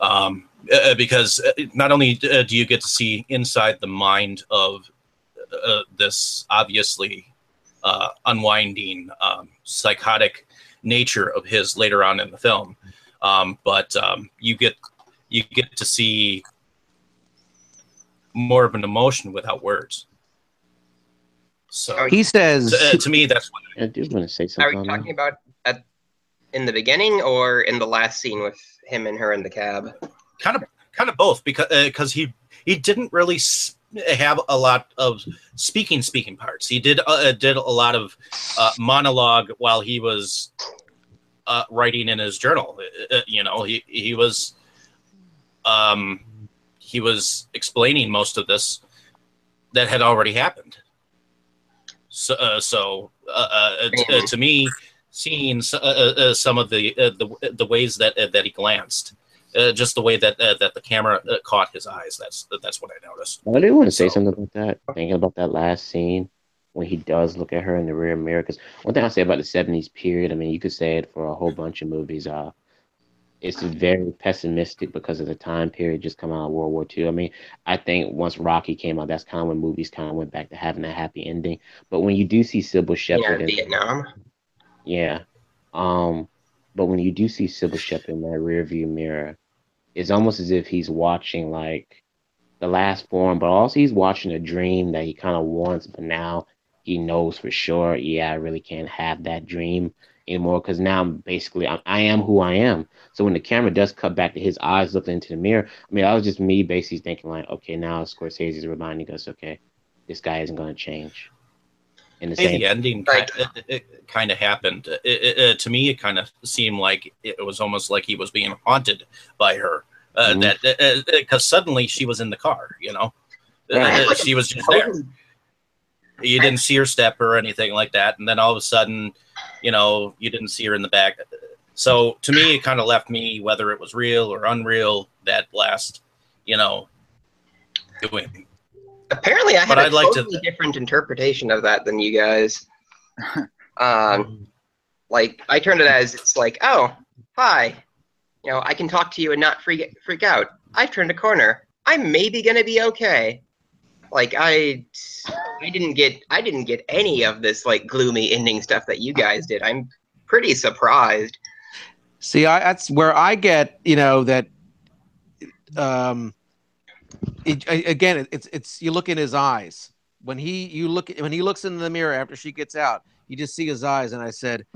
Um, uh, because uh, not only uh, do you get to see inside the mind of uh, this obviously uh, unwinding um, psychotic nature of his later on in the film, um, but um, you get you get to see more of an emotion without words. So He says to, uh, to me that's what I do want to say Are something. you on that. talking about at in the beginning or in the last scene with him and her in the cab? Kind of kind of both because because he he didn't really have a lot of speaking speaking parts. He did uh, did a lot of uh, monologue while he was uh, writing in his journal. Uh, uh, you know, he he was um he was explaining most of this that had already happened. So uh, so uh, uh, uh, to me, seeing uh, uh, uh, some of the uh, the the ways that uh, that he glanced uh, just the way that uh, that the camera uh, caught his eyes. That's that's what I noticed. I do want to say something about that. Thinking about that last scene when he does look at her in the rear mirror. Because one thing I say about the '70s period, I mean, you could say it for a whole bunch of movies. Uh, it's very pessimistic because of the time period just coming out of World War II. I mean, I think once Rocky came out, that's kind of when movies kind of went back to having a happy ending. But when you do see Cybill Yeah, Shepherd, in- Vietnam. yeah. Um, but when you do see Cybill Shepherd in that rear view mirror, it's almost as if he's watching like the last form, but also he's watching a dream that he kind of wants, but now he knows for sure, yeah, I really can't have that dream anymore because now I'm basically I, I am who I am. So when the camera does cut back to his eyes looking into the mirror, I mean, that was just me basically thinking like, okay, now Scorsese is reminding us, okay, this guy isn't going to change. In the same the ending kind it, it kind of happened. It, it- to me, it kind of seemed like it was almost like he was being haunted by her. Uh, Mhm. That because suddenly she was in the car, you know, Uh, Right. uh, she was just there. You didn't see her step or anything like that, and then all of a sudden, you know, you didn't see her in the back. So to me, it kind of left me whether it was real or unreal. That last, you know, doing. Apparently, I had But a I'd like to- totally different interpretation of that than you guys. um, like I turned it as it's like, oh, hi, you know, I can talk to you and not freak freak out. I've turned a corner. I'm maybe gonna be okay. Like I, I didn't get, I didn't get any of this like gloomy ending stuff that you guys did. I'm pretty surprised. See, I, that's where I get, you know, that. Um, it, again, it's it's you look in his eyes when he you look when he looks in the mirror after she gets out. You just see his eyes, and I said,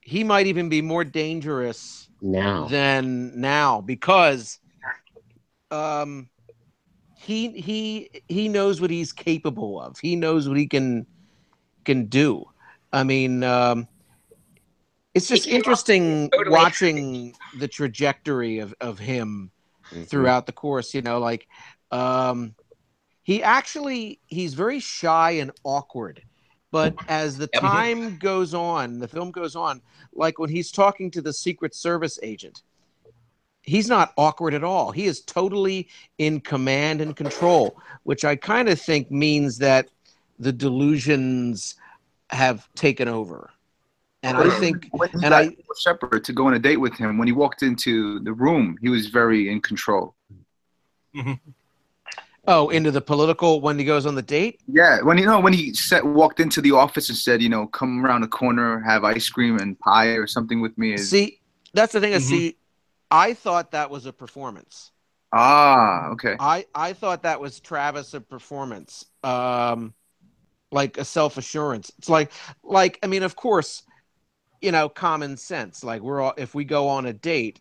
he might even be more dangerous now. than now because, um, he he he knows what he's capable of. He knows what he can can do. I mean, um, it's just interesting Totally. watching the trajectory of, of him throughout the course. You know, like um, he actually he's very shy and awkward. But as the time goes on, the film goes on, like when he's talking to the Secret Service agent, he's not awkward at all. He is totally in command and control, which I kind of think means that the delusions have taken over. And I think, and I, Cybill Shepherd to go on a date with him. When he walked into the room, he was very in control. Oh, into the political when he goes on the date. Yeah, when you know when he set, walked into the office and said, you know, come around the corner, have ice cream and pie or something with me. Is, See, that's the thing. I Mhm. see. I thought that was a performance. ah, okay. I I thought that was Travis a performance, um, like a self assurance. It's like like I mean, of course, you know, common sense. Like we're all if we go on a date,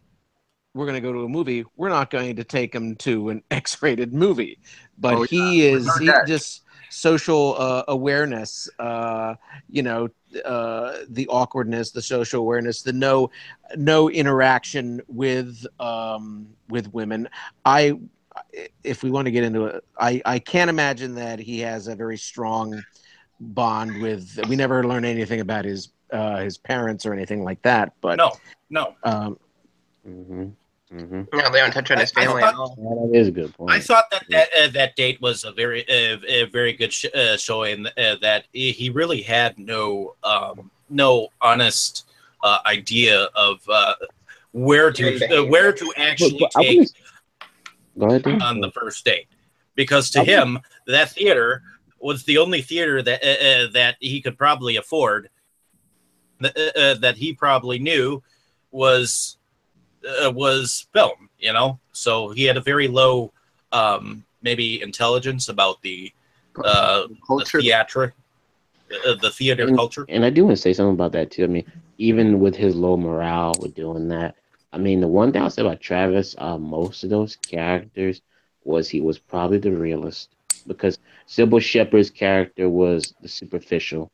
we're going to go to a movie. We're not going to take him to an X rated movie, but Oh, he is he just social uh, awareness. Uh, you know, uh, the awkwardness, the social awareness, the no no interaction with um, with women. I if we want to get into it, I, I can't imagine that he has a very strong bond with. We never learn anything about his uh, his parents or anything like that. But No, no. um, Mm-hmm. Mm-hmm. No, they don't touch on his I- I family thought- at all. That is a good point. I thought that that, uh, that date was a very uh, a very good sh- uh, showing uh, that he really had no um, no honest uh, idea of uh, where to uh, where to actually But- but take was- ahead. On the first date, because to I was- him that theater was the only theater that uh, uh, that he could probably afford, uh, uh, that he probably knew was uh, was film. You know, so he had a very low um, maybe intelligence about the uh, Culture. the theatric uh, the theater and, culture. And I do want to say something about that too. I mean, even with his low morale with doing that, I mean, the one thing I'll say about Travis, uh, most of those characters was he was probably the realist because Cybill Shepherd's character was the superficial.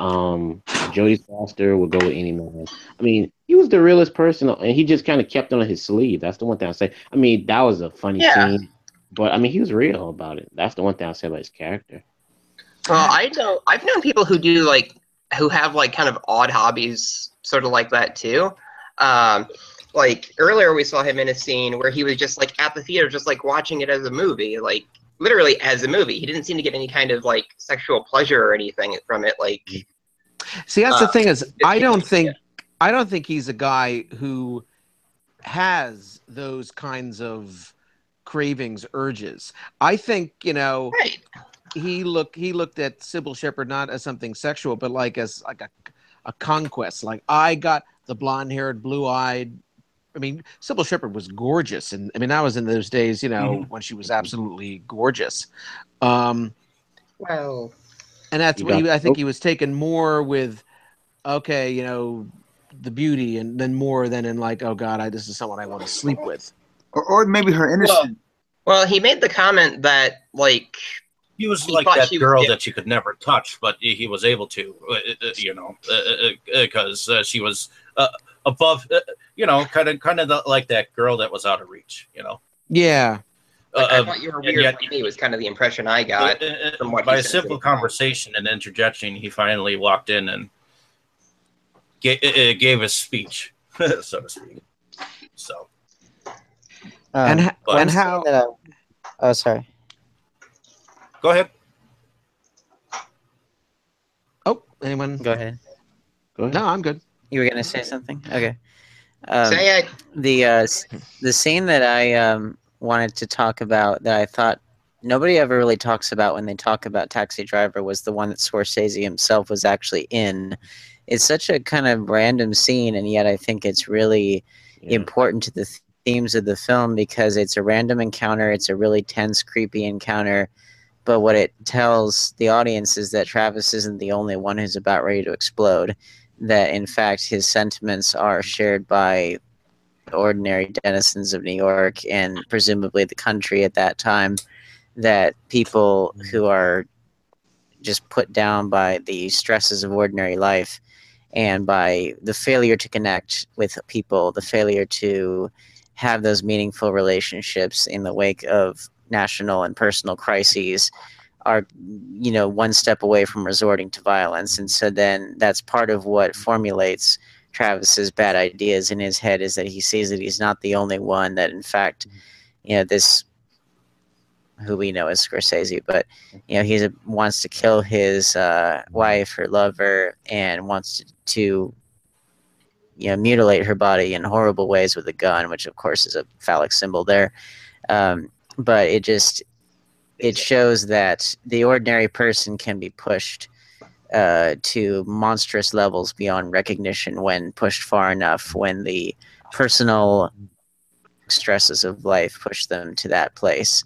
Um, Jodie Foster would go with any man. I mean, he was the realest person, and he just kind of kept on his sleeve. That's the one thing I say. I mean, that was a funny Yeah. scene, but I mean, he was real about it. That's the one thing I say about his character. Well, I know I've known people who do like who have like kind of odd hobbies, sort of like that too. Um, like earlier, we saw him in a scene where he was just like at the theater, just like watching it as a movie, like literally as a movie. He didn't seem to get any kind of like sexual pleasure or anything from it. Like, See, that's the Uh, thing is, I don't think, I don't think he's a guy who has those kinds of cravings, urges. I think you know, he look he looked at Cybill Shepherd not as something sexual, but like as like a a conquest. Like I got the blonde haired, blue eyed. I mean, Cybill Shepherd was gorgeous, and I mean that was in those days, you know, when she was absolutely gorgeous. Um, well, and that's what he, I think he was taken more with, okay, you know, the beauty, and then more than in like, oh God, I this is someone I want to sleep with. Or, or maybe her innocence. well, he made the comment that like He was He like that she girl gay. that you could never touch, but he he was able to, uh, uh, you know, because uh, she was uh, above, uh, you know, kind of kind of the, like that girl that was out of reach, you know. Yeah. Uh, I uh, thought you were weird yet- like me was kind of the impression I got Uh, uh, from what by a simple conversation and interjection, he finally walked in and ga- uh, uh, gave a speech, so to speak. So Um, And h- and how- that I- oh, sorry. go ahead. Oh, anyone? Go ahead. Go ahead. No, I'm good. You were gonna say something? Okay. Um, Say it. the uh, the scene that I um, wanted to talk about that I thought nobody ever really talks about when they talk about Taxi Driver was the one that Scorsese himself was actually in. It's such a kind of random scene, and yet I think it's really important to the th- themes of the film because it's a random encounter. It's a really tense, creepy encounter. But what it tells the audience is that Travis isn't the only one who's about ready to explode. That in fact his sentiments are shared by ordinary denizens of New York and presumably the country at that time. That people who are just put down by the stresses of ordinary life and by the failure to connect with people, the failure to have those meaningful relationships in the wake of national and personal crises are you know one step away from resorting to violence. And so then that's part of what formulates Travis's bad ideas in his head is that he sees that he's not the only one that in fact you know this who we know as Scorsese but you know he wants to kill his uh, wife or lover and wants to, to you know mutilate her body in horrible ways with a gun which of course is a phallic symbol there. Um, but it just it shows that the ordinary person can be pushed uh, to monstrous levels beyond recognition when pushed far enough when the personal stresses of life push them to that place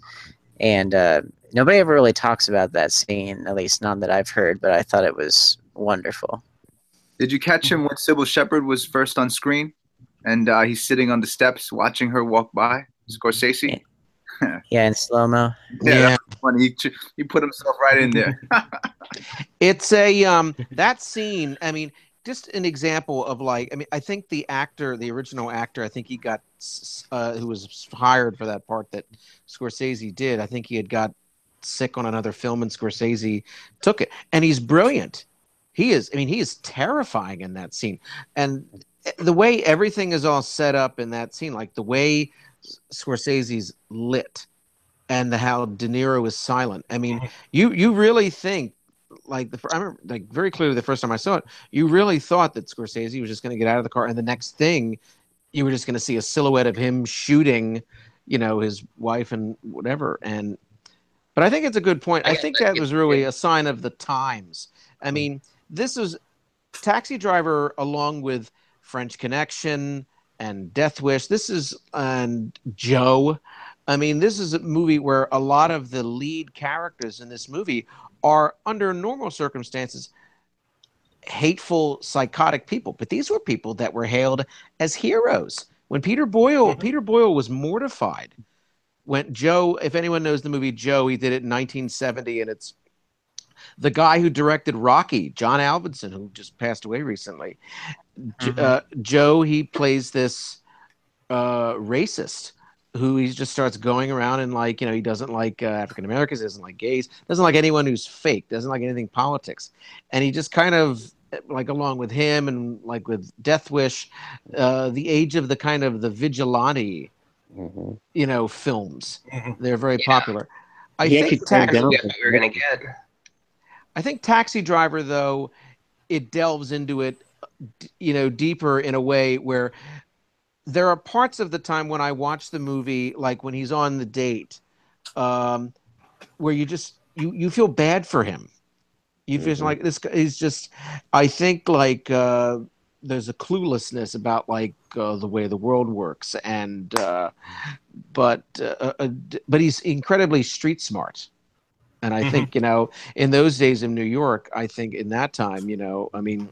and uh, nobody ever really talks about that scene at least none that i've heard but i thought it was wonderful Did you catch him when Cybill Shepherd was first on screen, and uh, he's sitting on the steps watching her walk by? Scorsese. yeah in slow-mo Yeah, Yeah. funny. He, he put himself right in there. It's a um that scene. I mean, just an example of like. I mean, I think the actor, the original actor, I think he got uh, who was hired for that part that Scorsese did. I think he had got sick on another film, and Scorsese took it. And he's brilliant. He is. I mean, he is terrifying in that scene, and the way everything is all set up in that scene, like the way Scorsese's lit and the how De Niro is silent. I mean, you you really think like the I remember like very clearly the first time I saw it, you really thought that Scorsese was just going to get out of the car, and the next thing, you were just going to see a silhouette of him shooting, you know, his wife and whatever. And but I think it's a good point. I think that was really a sign of the times. I mean, this is Taxi Driver along with French Connection and Death Wish. This is and Joe. I mean, this is a movie where a lot of the lead characters in this movie are under normal circumstances hateful, psychotic people, but these were people that were hailed as heroes. When Peter Boyle, mm-hmm. Peter Boyle was mortified when Joe, if anyone knows the movie Joe, he did it in 1970, and it's the guy who directed Rocky, John Avildsen, who just passed away recently. J- Uh, Joe, he plays this uh, racist who he just starts going around and like you know he doesn't like uh, African Americans, doesn't like gays, doesn't like anyone who's fake, doesn't like anything politics, and he just kind of like along with him and like with Death Wish, uh, the age of the kind of the vigilante, you know, films. They're very popular. I He think actually turned down Yeah, we were gonna get. I think Taxi Driver though, it delves into it, you know, deeper in a way where there are parts of the time when I watch the movie, like when he's on the date, um, where you just you you feel bad for him. You feel like this guy is just. I think like uh, there's a cluelessness about like uh, the way the world works, and uh, but uh, uh, but he's incredibly street smart. And I think you know, in those days in New York, I think in that time, you know, I mean,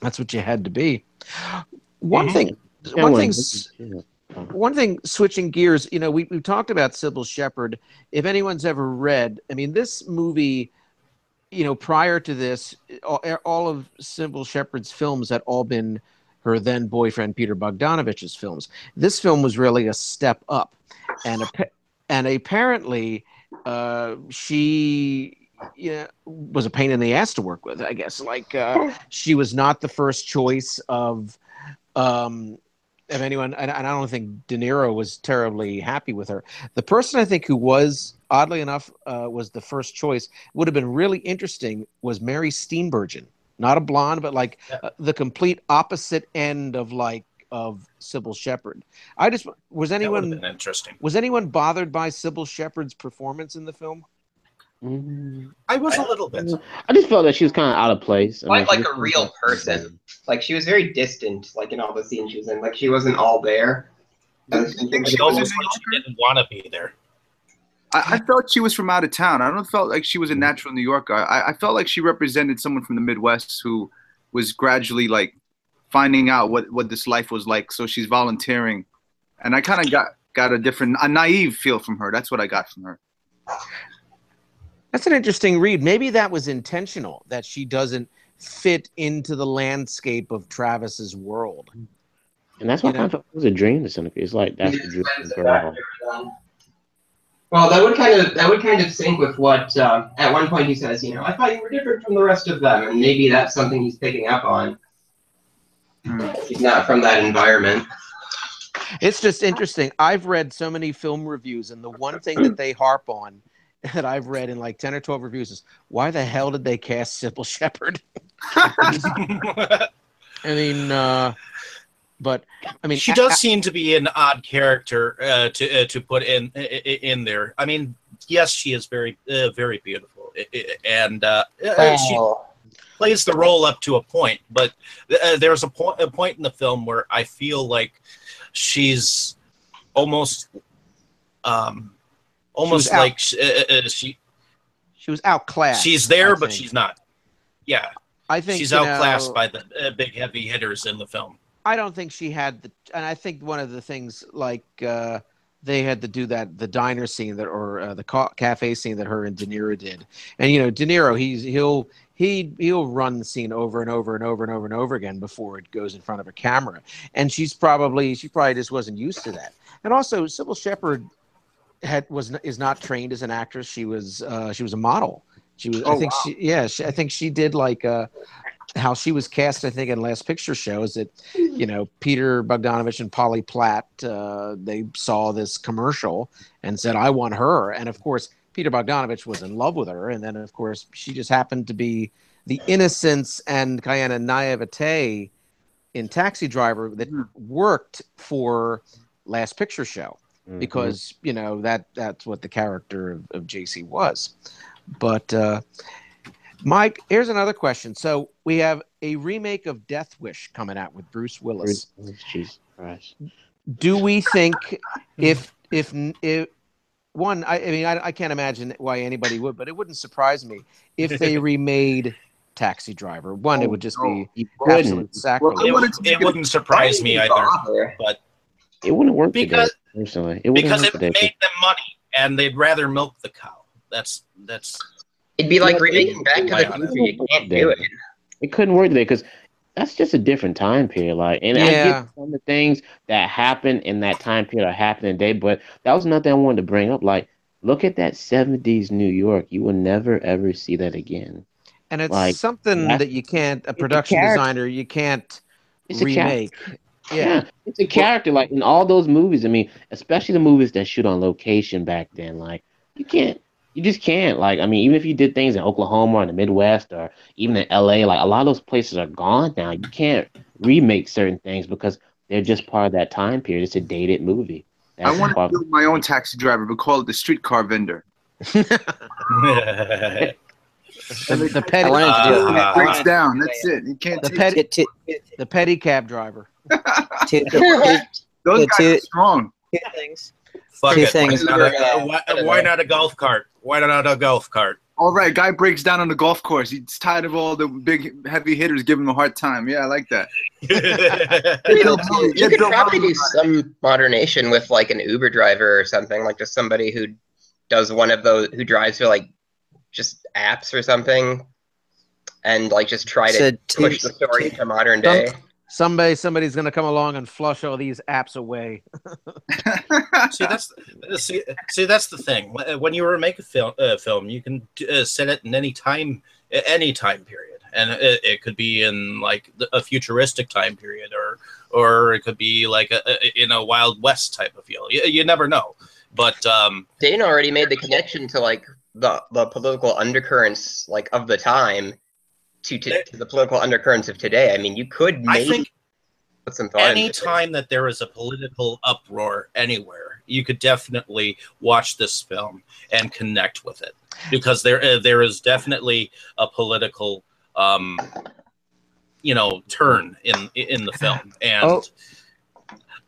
that's what you had to be. One Mhm. thing, Yeah, one well, thing, this is- one thing. Switching gears, you know, we we've talked about Cybill Shepherd. If anyone's ever read, I mean, this movie, you know, prior to this, all, all of Cybill Shepherd's films had all been her then boyfriend Peter Bogdanovich's films. This film was really a step up, and appa- and apparently, uh, she yeah, was a pain in the ass to work with. I guess like uh, she was not the first choice of um, of anyone, and, and I don't think De Niro was terribly happy with her. The person I think who was oddly enough uh, was the first choice would have been really interesting was Mary Steenburgen, not a blonde, but like uh, the complete opposite end of like of Cybill Shepherd. I just was That anyone been interesting. was anyone bothered by Cybill Shepherd's performance in the film? Mm. I was a little bit. I just felt that she was kind of out of place. I mean, Quite like she a real person. Like she was very distant, like in all the scenes she was in. Like she wasn't all there. I think She almost like oh, she didn't want to be there. I, I felt she was from out of town. I don't felt like she was a mm. natural New Yorker. I, I felt like she represented someone from the Midwest who was gradually like finding out what, what this life was like. So she's volunteering, and I kind of got got a different, a naive feel from her. That's what I got from her. That's an interesting read. Maybe that was intentional that she doesn't fit into the landscape of Travis's world. And that's why You I kind of it was a dream to some degree. It's like that's the dream girl. Well, that would kind of that would kind of sync with what uh, at one point he says, you know, I thought you were different from the rest of them, and maybe that's something he's picking up on. He's not from that environment. It's just interesting. I've read so many film reviews, and the one thing that they harp on that I've read in like 10 or 12 reviews is why the hell did they cast Cybill Shepherd? I mean, uh, but I mean, she does a- seem to be an odd character uh, to uh, to put in i- i- in there. I mean, yes, she is very uh, very beautiful, I- I- and uh, uh, she plays the role up to a point. But uh, there's a point a point in the film where I feel like she's almost um almost out- like sh- uh, uh, she she was outclassed. she's there, but she's not. Yeah, I think she's outclassed know, by the uh, big heavy hitters in the film. I don't think she had the, and I think one of the things like uh, they had to do that the diner scene that or uh, the ca- cafe scene that her and De Niro did, and you know De Niro he's he'll he he'll run the scene over and over and over and over and over again before it goes in front of a camera, and she's probably she probably just wasn't used to that, and also Cybill Shepherd had was is not trained as an actress. She was uh, she was a model. She was. I Oh, think wow. she. Yeah. She, I think she did like uh, how she was cast. I think in Last Picture Show is that you know Peter Bogdanovich and Polly Platt. Uh, they saw this commercial and said, "I want her." And of course, Peter Bogdanovich was in love with her. And then of course, she just happened to be the innocence and kind of naivete in Taxi Driver that worked for Last Picture Show because you know that that's what the character of, of Jacy was. But uh, Mike, here's another question. So we have a remake of Death Wish coming out with Bruce Willis. Jesus Christ. Do we think if if if one, I, I mean, I, I can't imagine why anybody would, but it wouldn't surprise me if they remade Taxi Driver. One, it Oh, would just no, be you couldn't. absolute sacrilege. It, wanted it it wouldn't surprise me either, Father. but It wouldn't work Because- today, personally. It wouldn't because it today. made them money, and they'd rather milk the cow. That's that's. It'd be like remaking Back to the? Future. You can't do it. It couldn't work today because that's just a different time period. Like, and I Yeah. get some of the things that happened in that time period are happening today, but that was nothing I wanted to bring up. Like, look at that '70s New York. You will never ever see that again. and it's like, something that you can't a a production character. designer you can't It's a remake. Yeah. Yeah. it's a character. Like in all those movies, I mean, especially the movies that shoot on location back then. Like, you can't. You just can't. Like, I mean, even if you did things in Oklahoma or in the Midwest or even in LA, like a lot of those places are gone now. You can't remake certain things because they're just part of that time period. It's a dated movie. I want to build my own taxi driver, but call it the streetcar vendor. The, the petty I wanted It Uh, breaks down. That's it. You can't the take petty Two, the pedicab driver. two, two, those the guys two- are strong. two things. Fuck Two it. things. Why, not a, why, why not a golf cart? Why not a golf cart? All right, guy breaks down on the golf course. He's tired of all the big heavy hitters giving him a hard time. Yeah, I like that. You could, you could probably do some modernation with like an Uber driver or something, like just somebody who does one of those who drives for like just apps or something, and like just try to So push the story to modern Some- day. Someday somebody's gonna come along and flush all these apps away. see, that's see, see that's the thing. When you were make a film, uh, film, you can uh, set it in any time, any time period, and it, it could be in like a futuristic time period, or or it could be like a, a, in a Wild West type of feel. You, you never know. But um, Dana already made the connection to like the the political undercurrents like of the time to, to, to the political undercurrents of today. I mean, you could I maybe think put some thought any time that there is a political uproar anywhere, you could definitely watch this film and connect with it because there uh, there is definitely a political um you know turn in in the film and Oh.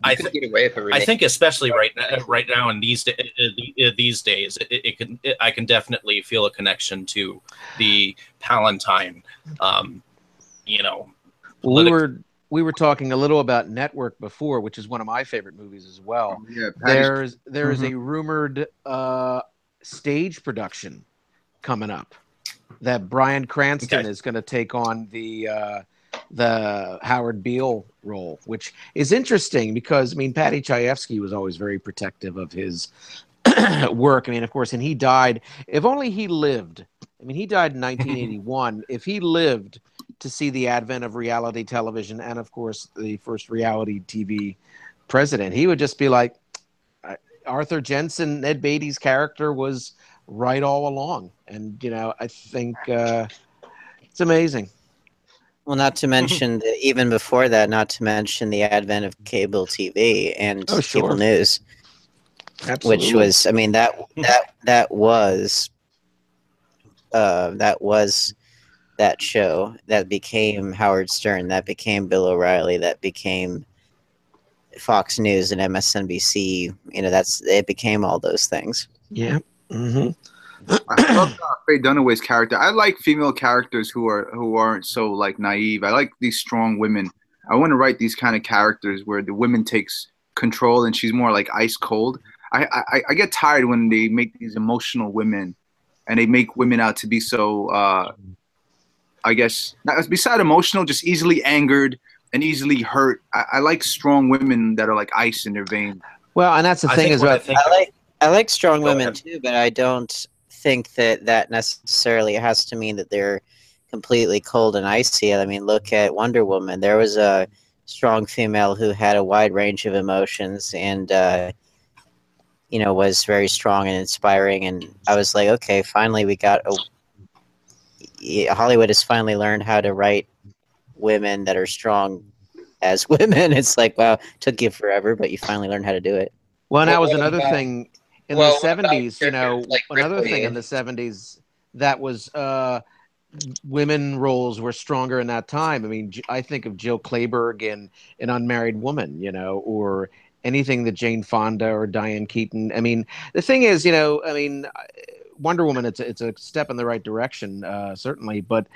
I You could think get away with a I remake. think especially right now, right now in these da- uh, the- uh, these days, it, it can it, I can definitely feel a connection to the Palantine, um, you know. Well, we were we were talking a little about Network before, which is one of my favorite movies as well. Yeah, Paddy- There's there is a rumored uh, stage production coming up that Bryan Cranston Okay. is going to take on the uh, the Howard Beale role, which is interesting because I mean Paddy Chayefsky was always very protective of his work. I mean, of course, and he died. If only he lived. I mean, he died in 1981. if he lived to see the advent of reality television and, of course, the first reality TV president, he would just be like, Arthur Jensen, Ned Beatty's character was right all along. And, you know, I think uh, it's amazing. Well, not to mention the, even before that, not to mention the advent of cable TV and Oh, sure. cable news, Absolutely. which was, I mean, that that that was, uh, that was that show that became Howard Stern, that became Bill O'Reilly, that became Fox News and MSNBC. You know, that's it became all those things. Yeah. Mm-hmm. I love uh, Faye Dunaway's character. I like female characters who are who aren't so like naive. I like these strong women. I want to write these kind of characters where the woman takes control and she's more like ice cold. I, I I get tired when they make these emotional women, and they make women out to be so. Uh, I guess not, beside emotional, just easily angered and easily hurt. I, I like strong women that are like ice in their veins. Well, and that's the I thing think is what I I like I like strong women ahead. too, but I don't think that that necessarily has to mean that they're completely cold and icy. I mean, look at Wonder Woman. There was a strong female who had a wide range of emotions and uh, you know was very strong and inspiring. And I was like, okay, finally we got a Hollywood has finally learned how to write women that are strong as women. It's like, wow, took you forever, but you finally learned how to do it. Well, and that was another about- thing in well, the seventies. You know, like another Ripley? thing in the seventies that was uh, women roles were stronger in that time. I mean, I think of Jill Clayburgh in an unmarried woman, you know, or anything that Jane Fonda or Diane Keaton. I mean, the thing is, you know, I mean, Wonder Woman. It's a, it's a step in the right direction, uh, certainly, but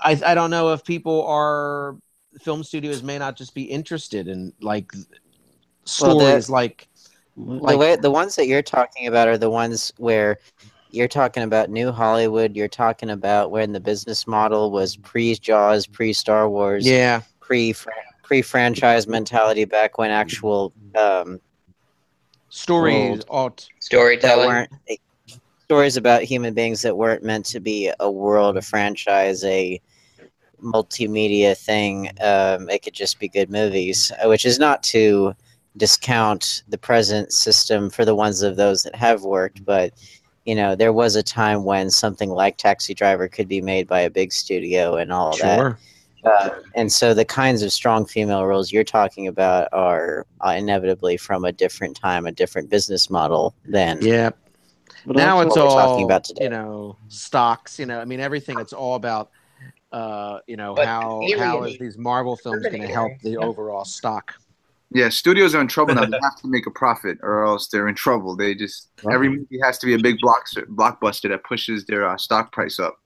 I I don't know if people are film studios may not just be interested in like Well, the- stories like the way the ones that you're talking about are the ones where you're talking about new Hollywood. You're talking about when the business model was pre Jaws, pre Star Wars, yeah pre pre franchise mentality back when actual um, stories world ought that Storytelling. weren't stories about human beings that weren't meant to be a world, a franchise, a multimedia thing. Um, it could just be good movies, uh, which is not to discount the present system for the ones of those that have worked, but you know, there was a time when something like Taxi Driver could be made by a big studio and all of that. Sure Uh, and so the kinds of strong female roles you're talking about are uh, inevitably from a different time, a different business model than yeah But now it's all talking about today. you know stocks you know i mean everything it's all about uh you know But how Alien- how is these marvel films going to help the yeah. overall stock Yeah, studios are in trouble now. They have to make a profit, or else they're in trouble. They just every movie has to be a big blockbuster, blockbuster that pushes their uh, stock price up.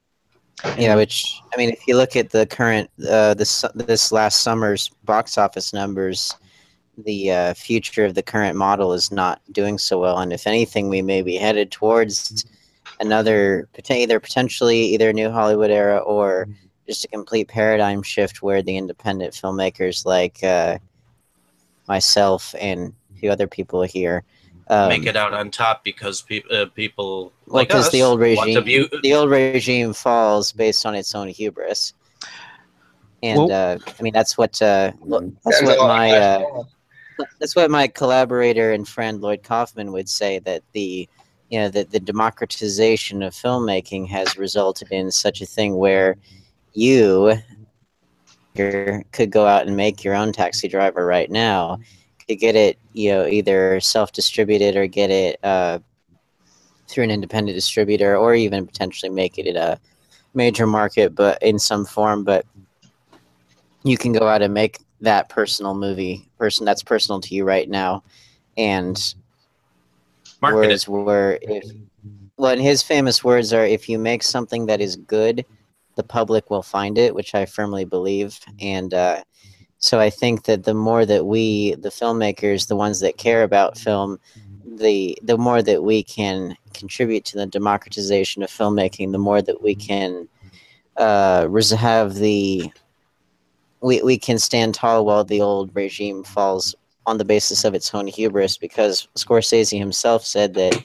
Yeah, which I mean, if you look at the current uh, this this last summer's box office numbers, the uh, future of the current model is not doing so well, and if anything, we may be headed towards another either potentially either a new Hollywood era or just a complete paradigm shift where the independent filmmakers like uh, myself and a few other people here um, Make it out on top because pe- uh, people well, like because us the old want to regime, view- the old regime falls based on its own hubris, and Well- uh, I mean that's what uh, that's what my uh, that's what my collaborator and friend Lloyd Kaufman would say that the you know that the democratization of filmmaking has resulted in such a thing where you here could go out and make your own taxi driver right now could get it you know either self-distributed or get it uh, through an independent distributor or even potentially make it a major market but in some form but you can go out and make that personal movie person that's personal to you right now. And Market whereas where if well and his famous words are if you make something that is good the public will find it which i firmly believe. And uh, so i think that the more that we the filmmakers the ones that care about film the the more that we can contribute to the democratization of filmmaking the more that we can uh, have the we, we can stand tall while the old regime falls on the basis of its own hubris because Scorsese himself said that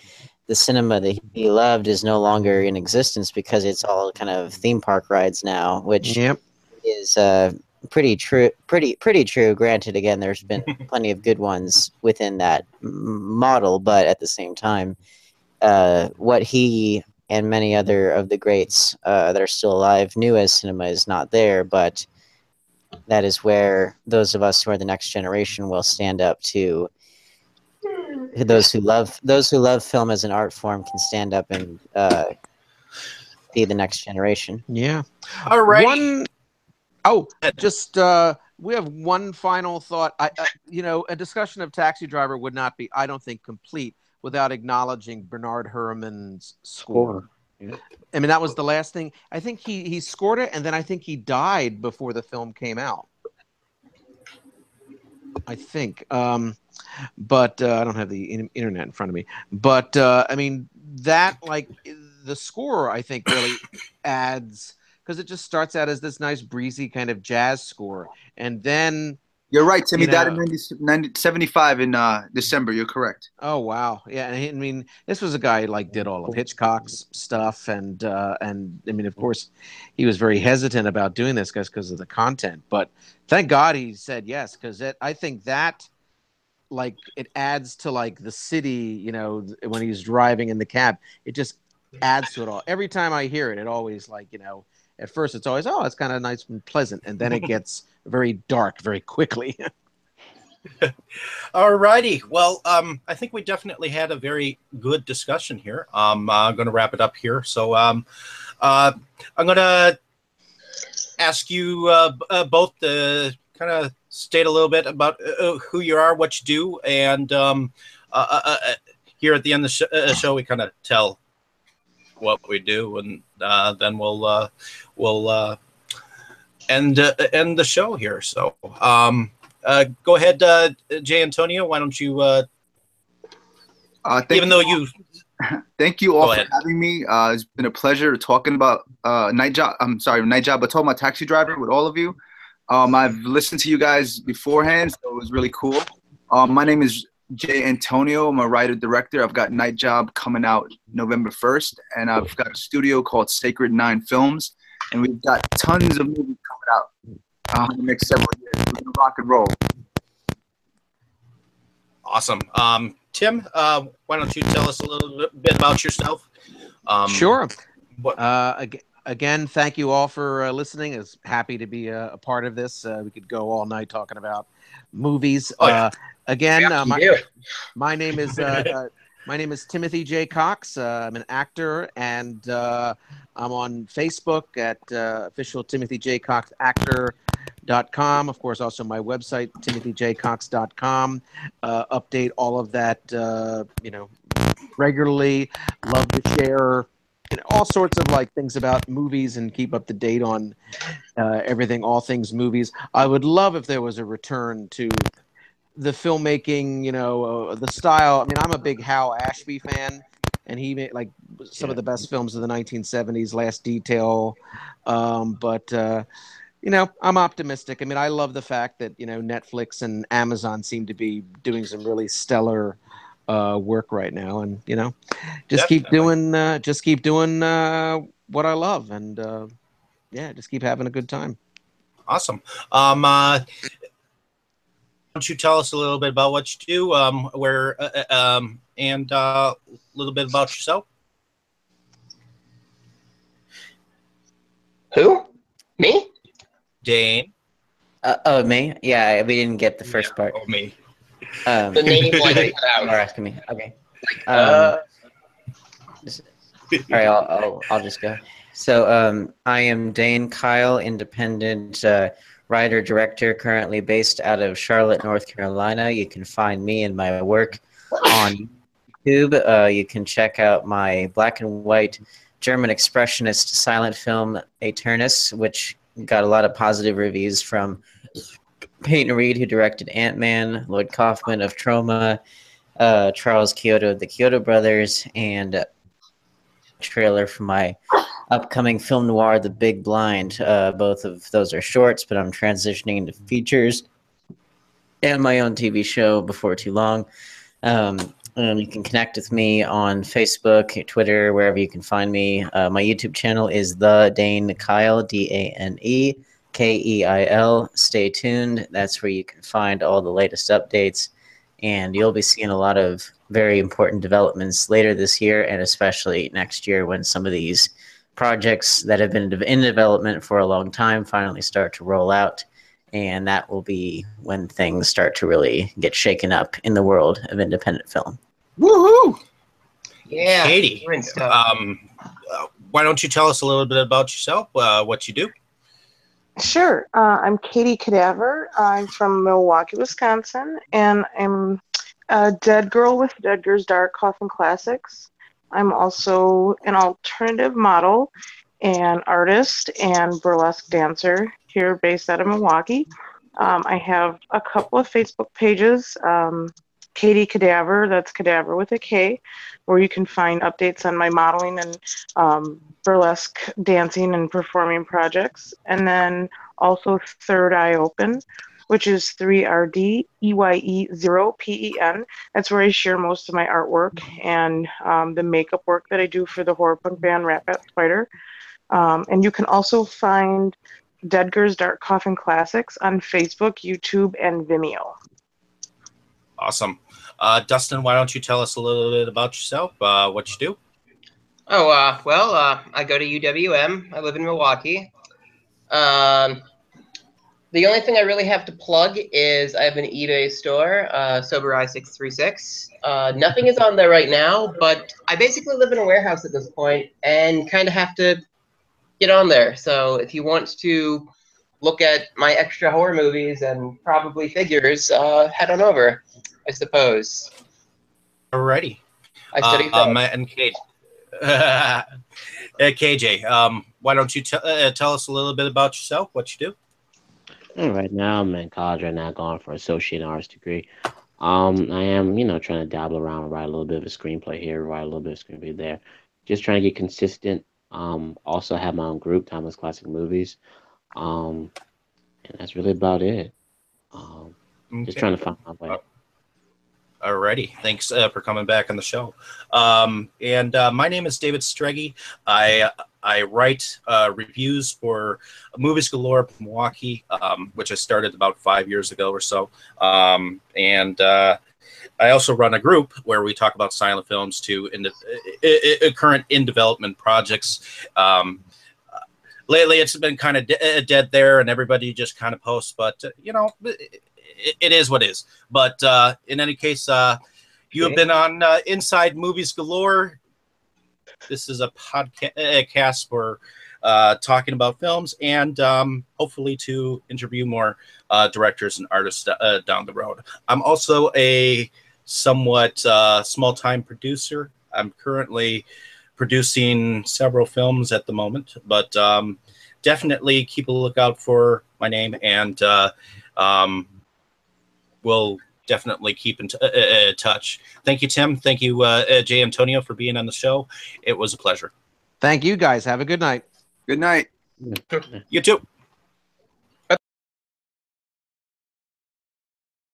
the cinema that he loved is no longer in existence because it's all kind of theme park rides now, which yep. is uh, pretty true. Pretty pretty true. Granted, again, there's been plenty of good ones within that model, but at the same time, uh, what he and many other of the greats uh, that are still alive knew as cinema is not there, but that is where those of us who are the next generation will stand up to those who love those who love film as an art form can stand up and uh, be the next generation. yeah All right. One, oh, just uh, we have one final thought. I, uh, you know, a discussion of Taxi Driver would not be, I don't think, complete without acknowledging Bernard Herrmann's score. I mean, that was the last thing. I think he he scored it, and then I think he died before the film came out. I think, um, but uh, I don't have the in- internet in front of me. But uh, I mean, that like the score, I think, really adds because it just starts out as this nice breezy kind of jazz score, and then You're right, Tim. He You died in 90, 90 75 in uh, December. You're correct. Oh wow, yeah. And I mean, this was a guy who, like did all of Hitchcock's stuff, and uh, and I mean, of course, he was very hesitant about doing this because because of the content. But thank God he said yes, because I think that like it adds to like the city. You know, when he's driving in the cab, it just adds to it all. Every time I hear it, it always like you know. At first, it's always oh, it's kind of nice and pleasant, and then it gets very dark very quickly. All righty. Well, um, I think we definitely had a very good discussion here. Um, I'm going to wrap it up here. So um, uh, I'm going to ask you uh, uh, both to kind of state a little bit about uh, who you are, what you do, and um, uh, uh, uh, here at the end of the sh- uh, show, we kind of tell what we do, and uh, then we'll uh, we'll uh, end uh, end the show here. So, um, uh, go ahead, uh, Jay Antonio. Why don't you? Uh, Uh, thank even though you, Thank you all for ahead. having me. Uh, it's been a pleasure talking about uh, night job. I'm sorry, night job. but told my taxi driver with all of you. Um, I've listened to you guys beforehand, so it was really cool. Um, my name is Jay Antonio. I'm a writer director. I've got Night Job coming out November 1st, and I've got a studio called Sacred Nine Films, and we've got tons of movies coming out uh, in the next several years. We're gonna rock and roll. awesome. Um, Tim, uh, why don't you tell us a little bit- bit about yourself? Um, sure. What, Uh, ag- again, thank you all for uh, listening. It's happy to be a, a part of this. Uh, we could go all night talking about movies. Oh, yeah. uh, again, Yeah, uh, my, my name is uh, uh, my name is Timothy J. Cox. Uh, I'm an actor, and uh, I'm on Facebook at uh, official Timothy J. Cox actor. Dot com. Of course, also my website, timothyjcox.com. Uh, update all of that, uh, you know, regularly. Love to share know, all sorts of like things about movies and keep up to date on uh, everything, all things movies. I would love if there was a return to the filmmaking, you know, uh, the style. I mean, I'm a big Hal Ashby fan, and he made like some of the best films of the 1970s, Last Detail. Um, but uh, you know, I'm optimistic. I mean, I love the fact that you know Netflix and Amazon seem to be doing some really stellar uh, work right now, and you know, just keep doing, uh, just keep doing uh, what I love, and uh, yeah, just keep having a good time. Awesome. Um, uh, why don't you tell us a little bit about what you do, um, where, uh, uh, um, and uh, a little bit about yourself? Who? Me? Dane. Uh, oh, me? Yeah, we didn't get the first part. Oh, me. Um, The name was cut out. You're asking me. Okay. Um, Uh, all right, I'll, I'll, I'll just go. So um, I am Dane Keil, independent uh, writer director, currently based out of Charlotte, North Carolina. You can find me and my work on YouTube. Uh, you can check out my black and white German expressionist silent film Eternus, which got a lot of positive reviews from Peyton Reed, who directed Ant Man, Lloyd Kaufman of Troma, uh, Charles Chiodo of the Chiodo Brothers, and trailer for my upcoming film noir, The Big Blind. Uh, both of those are shorts, but I'm transitioning into features and my own TV show before too long. Um, you can connect with me on Facebook, Twitter, wherever you can find me. Uh, my YouTube channel is The Dane Keil, D A N E K E I L. Stay tuned. That's where you can find all the latest updates. And you'll be seeing a lot of very important developments later this year and especially next year when some of these projects that have been in development for a long time finally start to roll out. And that will be when things start to really get shaken up in the world of independent film. Woohoo! Yeah. Katie, um, uh, why don't you tell us a little bit about yourself, uh, what you do? Sure. Uh, I'm Katie Cadaver. I'm from Milwaukee, Wisconsin, and I'm a dead girl with Dead Girls Dark Coffin Classics. I'm also an alternative model and artist and burlesque dancer here based out of Milwaukee. Um, I have a couple of Facebook pages. Um, Katie Cadaver, that's Cadaver with a K, where you can find updates on my modeling and um, burlesque dancing and performing projects. And then also Third Eye Open, which is 3RD EYE 0 PEN. That's where I share most of my artwork and um, the makeup work that I do for the horror punk band Rat Bat Spider. Um, and you can also find Dead Girls Dark Coffin Classics on Facebook, YouTube, and Vimeo. Awesome. Uh, Dustin, why don't you tell us a little bit about yourself, uh, what you do? Oh, uh, well, uh, I go to UWM. I live in Milwaukee. Um, the only thing I really have to plug is I have an eBay store, uh, Sober Eye 636. Uh, nothing is on there right now, but I basically live in a warehouse at this point and kind of have to get on there. So if you want to look at my extra horror movies and probably figures, uh, head on over, I suppose. Alrighty. I study Uh, um, and Kate, uh, KJ, um, why don't you t- uh, tell us a little bit about yourself, what you do? Yeah, Right now, I'm in college right now, going for associate arts degree. Um, I am, you know, trying to dabble around, write a little bit of a screenplay here, write a little bit of screenplay there, just trying to get consistent. Um, also have my own group, Timeless Classic Movies. Um, and that's really about it. Um, just trying to find my way. Alrighty, thanks uh, for coming back on the show. Um, and uh, my name is David Streggy. I I write uh, reviews for Movies Galore Milwaukee, um, which I started about five years ago or so. Um, and uh, I also run a group where we talk about silent films to in the, current in development projects. Um, lately, it's been kind of de- dead there, and everybody just kind of posts. But uh, you know, it, it is what it is. But uh, in any case, uh, you have been on uh, Inside Movies Galore. This is a podcast for uh, talking about films and um, hopefully to interview more uh, directors and artists uh, down the road. I'm also a somewhat uh, small time producer. I'm currently producing several films at the moment, but um, definitely keep a lookout for my name and uh, um, we'll definitely keep in t- uh, uh, touch. Thank you, Tim. Thank you, uh, uh, Jay Antonio, for being on the show. It was a pleasure. Thank you guys. Have a good night. Good night. You too.